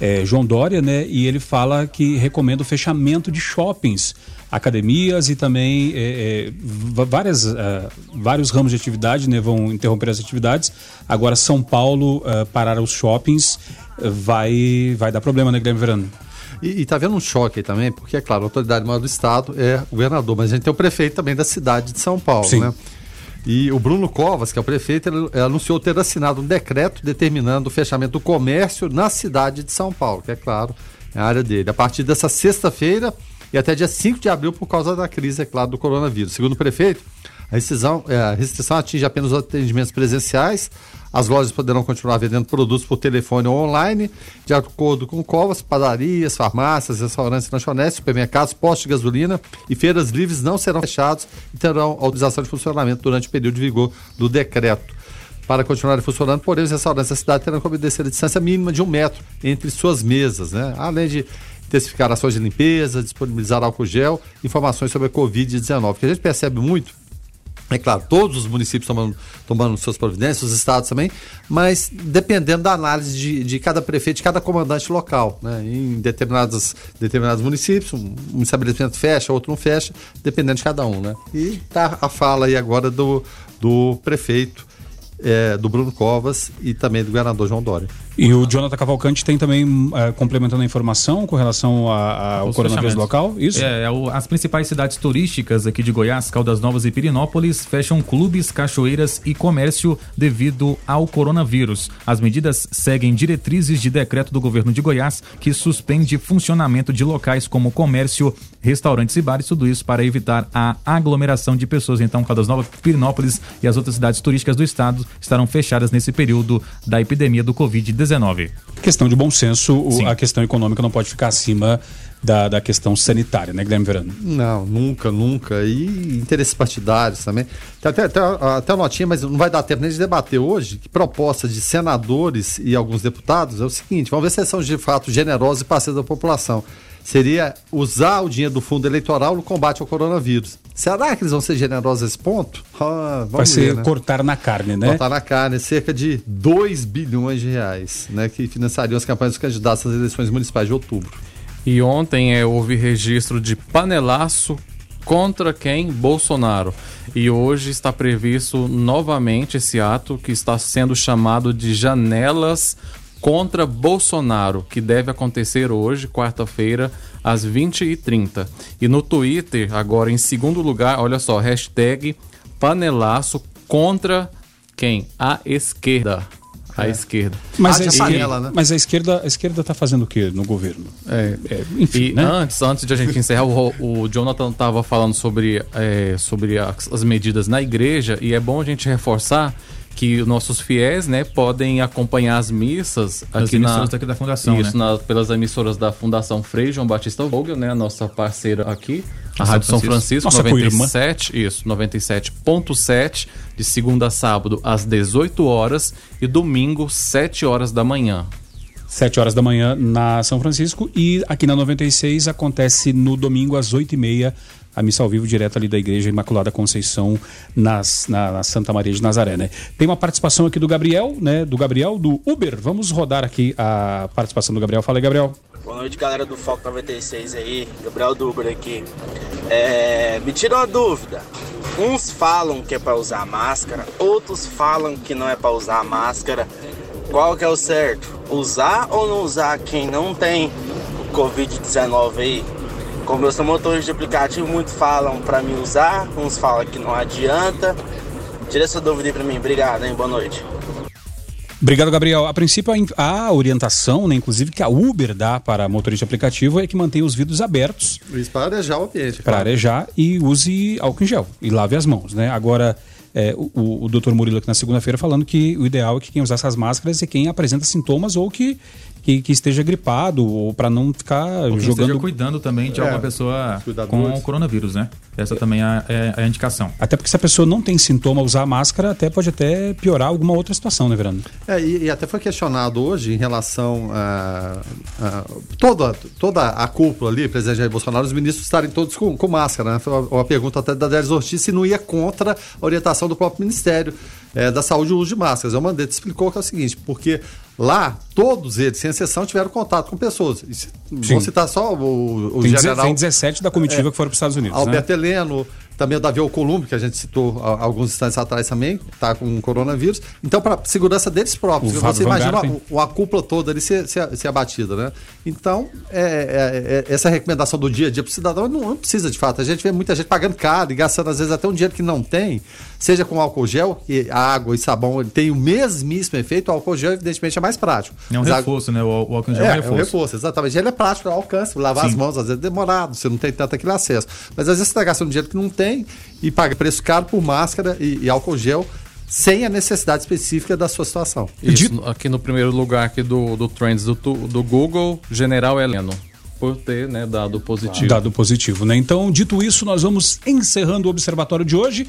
eh, João Dória, né? E ele fala que recomenda o fechamento de shoppings academias e também é, várias, vários ramos de atividade né, vão interromper as atividades. Agora, São Paulo, parar os shoppings, vai, vai dar problema, né, Guilherme Verano? E, está havendo um choque aí também, porque, é claro, a autoridade maior do Estado é o governador, mas a gente tem o prefeito também da cidade de São Paulo, Sim. né? E o Bruno Covas, que é o prefeito, ele, anunciou ter assinado um decreto determinando o fechamento do comércio na cidade de São Paulo, que é claro, é a área dele. A partir dessa sexta-feira, e até dia 5 de abril por causa da crise, é claro, do coronavírus. Segundo o prefeito, a restrição, é, a restrição atinge apenas os atendimentos presenciais. As lojas poderão continuar vendendo produtos por telefone ou online, de acordo com Covas, padarias, farmácias, restaurantes, lanchonetes, supermercados, postos de gasolina e feiras livres não serão fechados e terão autorização de funcionamento durante o período de vigor do decreto. Para continuar funcionando, porém, os restaurantes da cidade terão que obedecer a distância mínima de um metro entre suas mesas, né? além de intensificar ações de limpeza, disponibilizar álcool gel, informações sobre a Covid-19. O que a gente percebe muito é claro, todos os municípios tomando, tomando suas providências, os estados também, mas dependendo da análise de, de cada prefeito, de cada comandante local. Né? Em determinados, determinados municípios, um, estabelecimento fecha, outro não fecha, dependendo de cada um. Né? E tá a fala aí agora do, do prefeito é, do Bruno Covas e também do governador João Dória. E o Jonathan Cavalcante tem também é, complementando a informação com relação ao coronavírus local? Isso? É, é as principais cidades turísticas aqui de Goiás, Caldas Novas e Pirinópolis, fecham clubes, cachoeiras e comércio devido ao coronavírus. As medidas seguem diretrizes de decreto do governo de Goiás que suspende funcionamento de locais como comércio, restaurantes e bares, tudo isso para evitar a aglomeração de pessoas. Então, Caldas Novas, Pirinópolis e as outras cidades turísticas do estado estarão fechadas nesse período da epidemia do Covid-19. Questão de bom senso, o, a questão econômica não pode ficar acima da, da questão sanitária, né, Guilherme Verano? Não, nunca, nunca. E interesses partidários também. Tem até, até, até notinha, mas não vai dar tempo nem de debater hoje, que proposta de senadores e alguns deputados é o seguinte: vamos ver se são de fato generosos e parceiros da população seria usar o dinheiro do fundo eleitoral no combate ao coronavírus. Será que eles vão ser generosos a esse ponto? Ah, Vai ser ver, né? cortar na carne, né? Cortar na carne, cerca de 2 bilhões de reais, né? Que financiariam as campanhas dos candidatos às eleições municipais de outubro. E ontem é, houve registro de panelaço contra quem? Bolsonaro. E hoje está previsto novamente esse ato que está sendo chamado de janelas contra Bolsonaro, que deve acontecer hoje, quarta-feira, às 20h30. E no Twitter, agora em segundo lugar, olha só, hashtag panelaço contra quem? A esquerda. A é. esquerda. Mas, a, esquerda, panela, né? mas a esquerda, a esquerda está fazendo o que no governo? É, é, enfim, e né? antes, antes de a gente encerrar, o, o Jonathan estava falando sobre, é, sobre as, as medidas na igreja e é bom a gente reforçar que nossos fiéis, né, podem acompanhar as missas aqui na daqui da fundação, isso, né? na, pelas emissoras da Fundação Frei João Batista Vogel, né, a nossa parceira aqui, a Rádio São Francisco, São Francisco 97, isso, 97.7, de segunda a sábado às 18 horas e domingo 7 horas da manhã. 7 horas da manhã na São Francisco e aqui na 96 acontece no domingo às 8 e meia a missa ao vivo direto ali da Igreja Imaculada Conceição nas, na, na, Santa Maria de Nazaré, né? Tem uma participação aqui do Gabriel, né? Do Gabriel do Uber. Vamos rodar aqui a participação do Gabriel. Fala aí, Gabriel. Boa noite, galera do Foco 96 aí. Gabriel do Uber aqui. É, me tira uma dúvida. Uns falam que é para usar máscara, outros falam que não é para usar máscara. Qual que é o certo? Usar ou não usar quem não tem o Covid-19 aí? Como eu sou motorista de aplicativo, muitos falam para me usar, uns falam que não adianta. Tira essa dúvida aí pra mim. Obrigado, hein? Boa noite. Obrigado, Gabriel. A princípio, a, a orientação, né, inclusive, que a Uber dá para motorista aplicativo é que mantenha os vidros abertos. Isso para arejar o ambiente. Para arejar e use álcool em gel e lave as mãos, né? Agora, é, o, o doutor Murilo aqui na segunda-feira falando que o ideal é que quem usar essas máscaras é quem apresenta sintomas ou que que, que esteja gripado ou para não ficar ou que jogando. Esteja cuidando também de é, alguma pessoa com o coronavírus, né? Essa também é, é, a indicação. Até porque se a pessoa não tem sintoma, usar máscara até pode até piorar alguma outra situação, né, Verano? É, e, e até foi questionado hoje em relação a, a, toda, toda a cúpula ali, presidente Jair Bolsonaro, os ministros estarem todos com, com máscara, né? Foi uma, uma pergunta até da Délis Ortiz se não ia contra a orientação do próprio Ministério é, da Saúde o uso de máscaras. O Mandetta explicou que é o seguinte, porque Lá, todos eles, sem exceção, tiveram contato com pessoas. Sim. Vou citar só o, o tem general... Tem 17 da comitiva é, que foram para os Estados Unidos. Alberto né? Heleno, também o Davi Alcolumbre, que a gente citou alguns instantes atrás também, está com coronavírus. Então, para segurança deles próprios, o você imagina a, a, cúpula toda ali ser, ser, ser abatida, né? Então, é, é, é, essa recomendação do dia a dia para o cidadão não, não, precisa de fato. A gente vê muita gente pagando caro e gastando às vezes até um dinheiro que não tem, seja com álcool gel, que a água e sabão ele tem o mesmíssimo efeito, o álcool gel evidentemente é mais prático. É um Mas reforço, a... né? O, o álcool gel é, é um reforço. É um reforço, exatamente. Ele é prático, ao alcance, lavar Sim. as mãos, às vezes é demorado, você não tem tanto aquele acesso. Mas às vezes você está gastando dinheiro que não tem e paga preço caro por máscara e, e álcool gel sem a necessidade específica da sua situação. Isso, aqui no primeiro lugar aqui do, do Trends do, do Google, General Heleno por ter né, dado positivo. Dado positivo, né? Então, dito isso, nós vamos encerrando o observatório de hoje.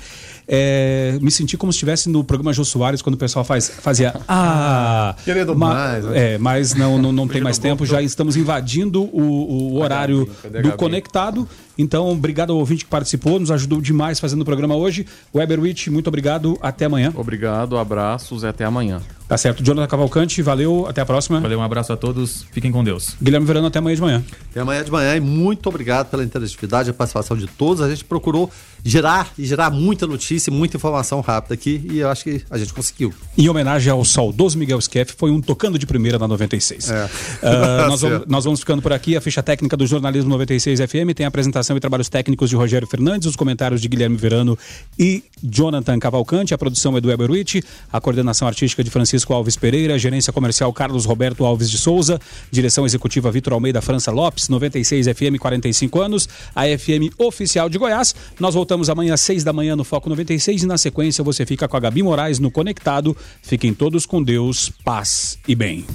É, me senti como se estivesse no programa Jô Soares, quando o pessoal faz, fazia Ah! Querendo ma, mais. Né? É, mas não, não, não tem mais tempo, já estamos invadindo o, o horário do Conectado. Então, obrigado ao ouvinte que participou, nos ajudou demais fazendo o programa hoje. Weberwitch, muito obrigado, até amanhã. Obrigado, abraços e até amanhã. Tá certo. Jonathan Cavalcante, valeu, até a próxima. Valeu, um abraço a todos, fiquem com Deus. Guilherme Verano, até amanhã de manhã. Até amanhã de manhã e muito obrigado pela interatividade, a participação de todos. A gente procurou gerar e gerar muita notícia, muita informação rápida aqui e eu acho que a gente conseguiu. Em homenagem ao saudoso Miguel Skeff, foi um tocando de primeira na 96. É. Uh, (laughs) nós, vamos, nós vamos ficando por aqui. A ficha técnica do Jornalismo 96 FM tem a apresentação e trabalhos técnicos de Rogério Fernandes, os comentários de Guilherme Verano e Jonathan Cavalcante, a produção é do Eberwitch, a coordenação artística de Francisco Alves Pereira, gerência comercial Carlos Roberto Alves de Souza, direção executiva Vitor Almeida França Lopes, 96 FM, 45 anos, a FM oficial de Goiás. Nós voltamos amanhã às 6 da manhã no Foco 96 e na sequência você fica com a Gabi Moraes no Conectado. Fiquem todos com Deus, paz e bem.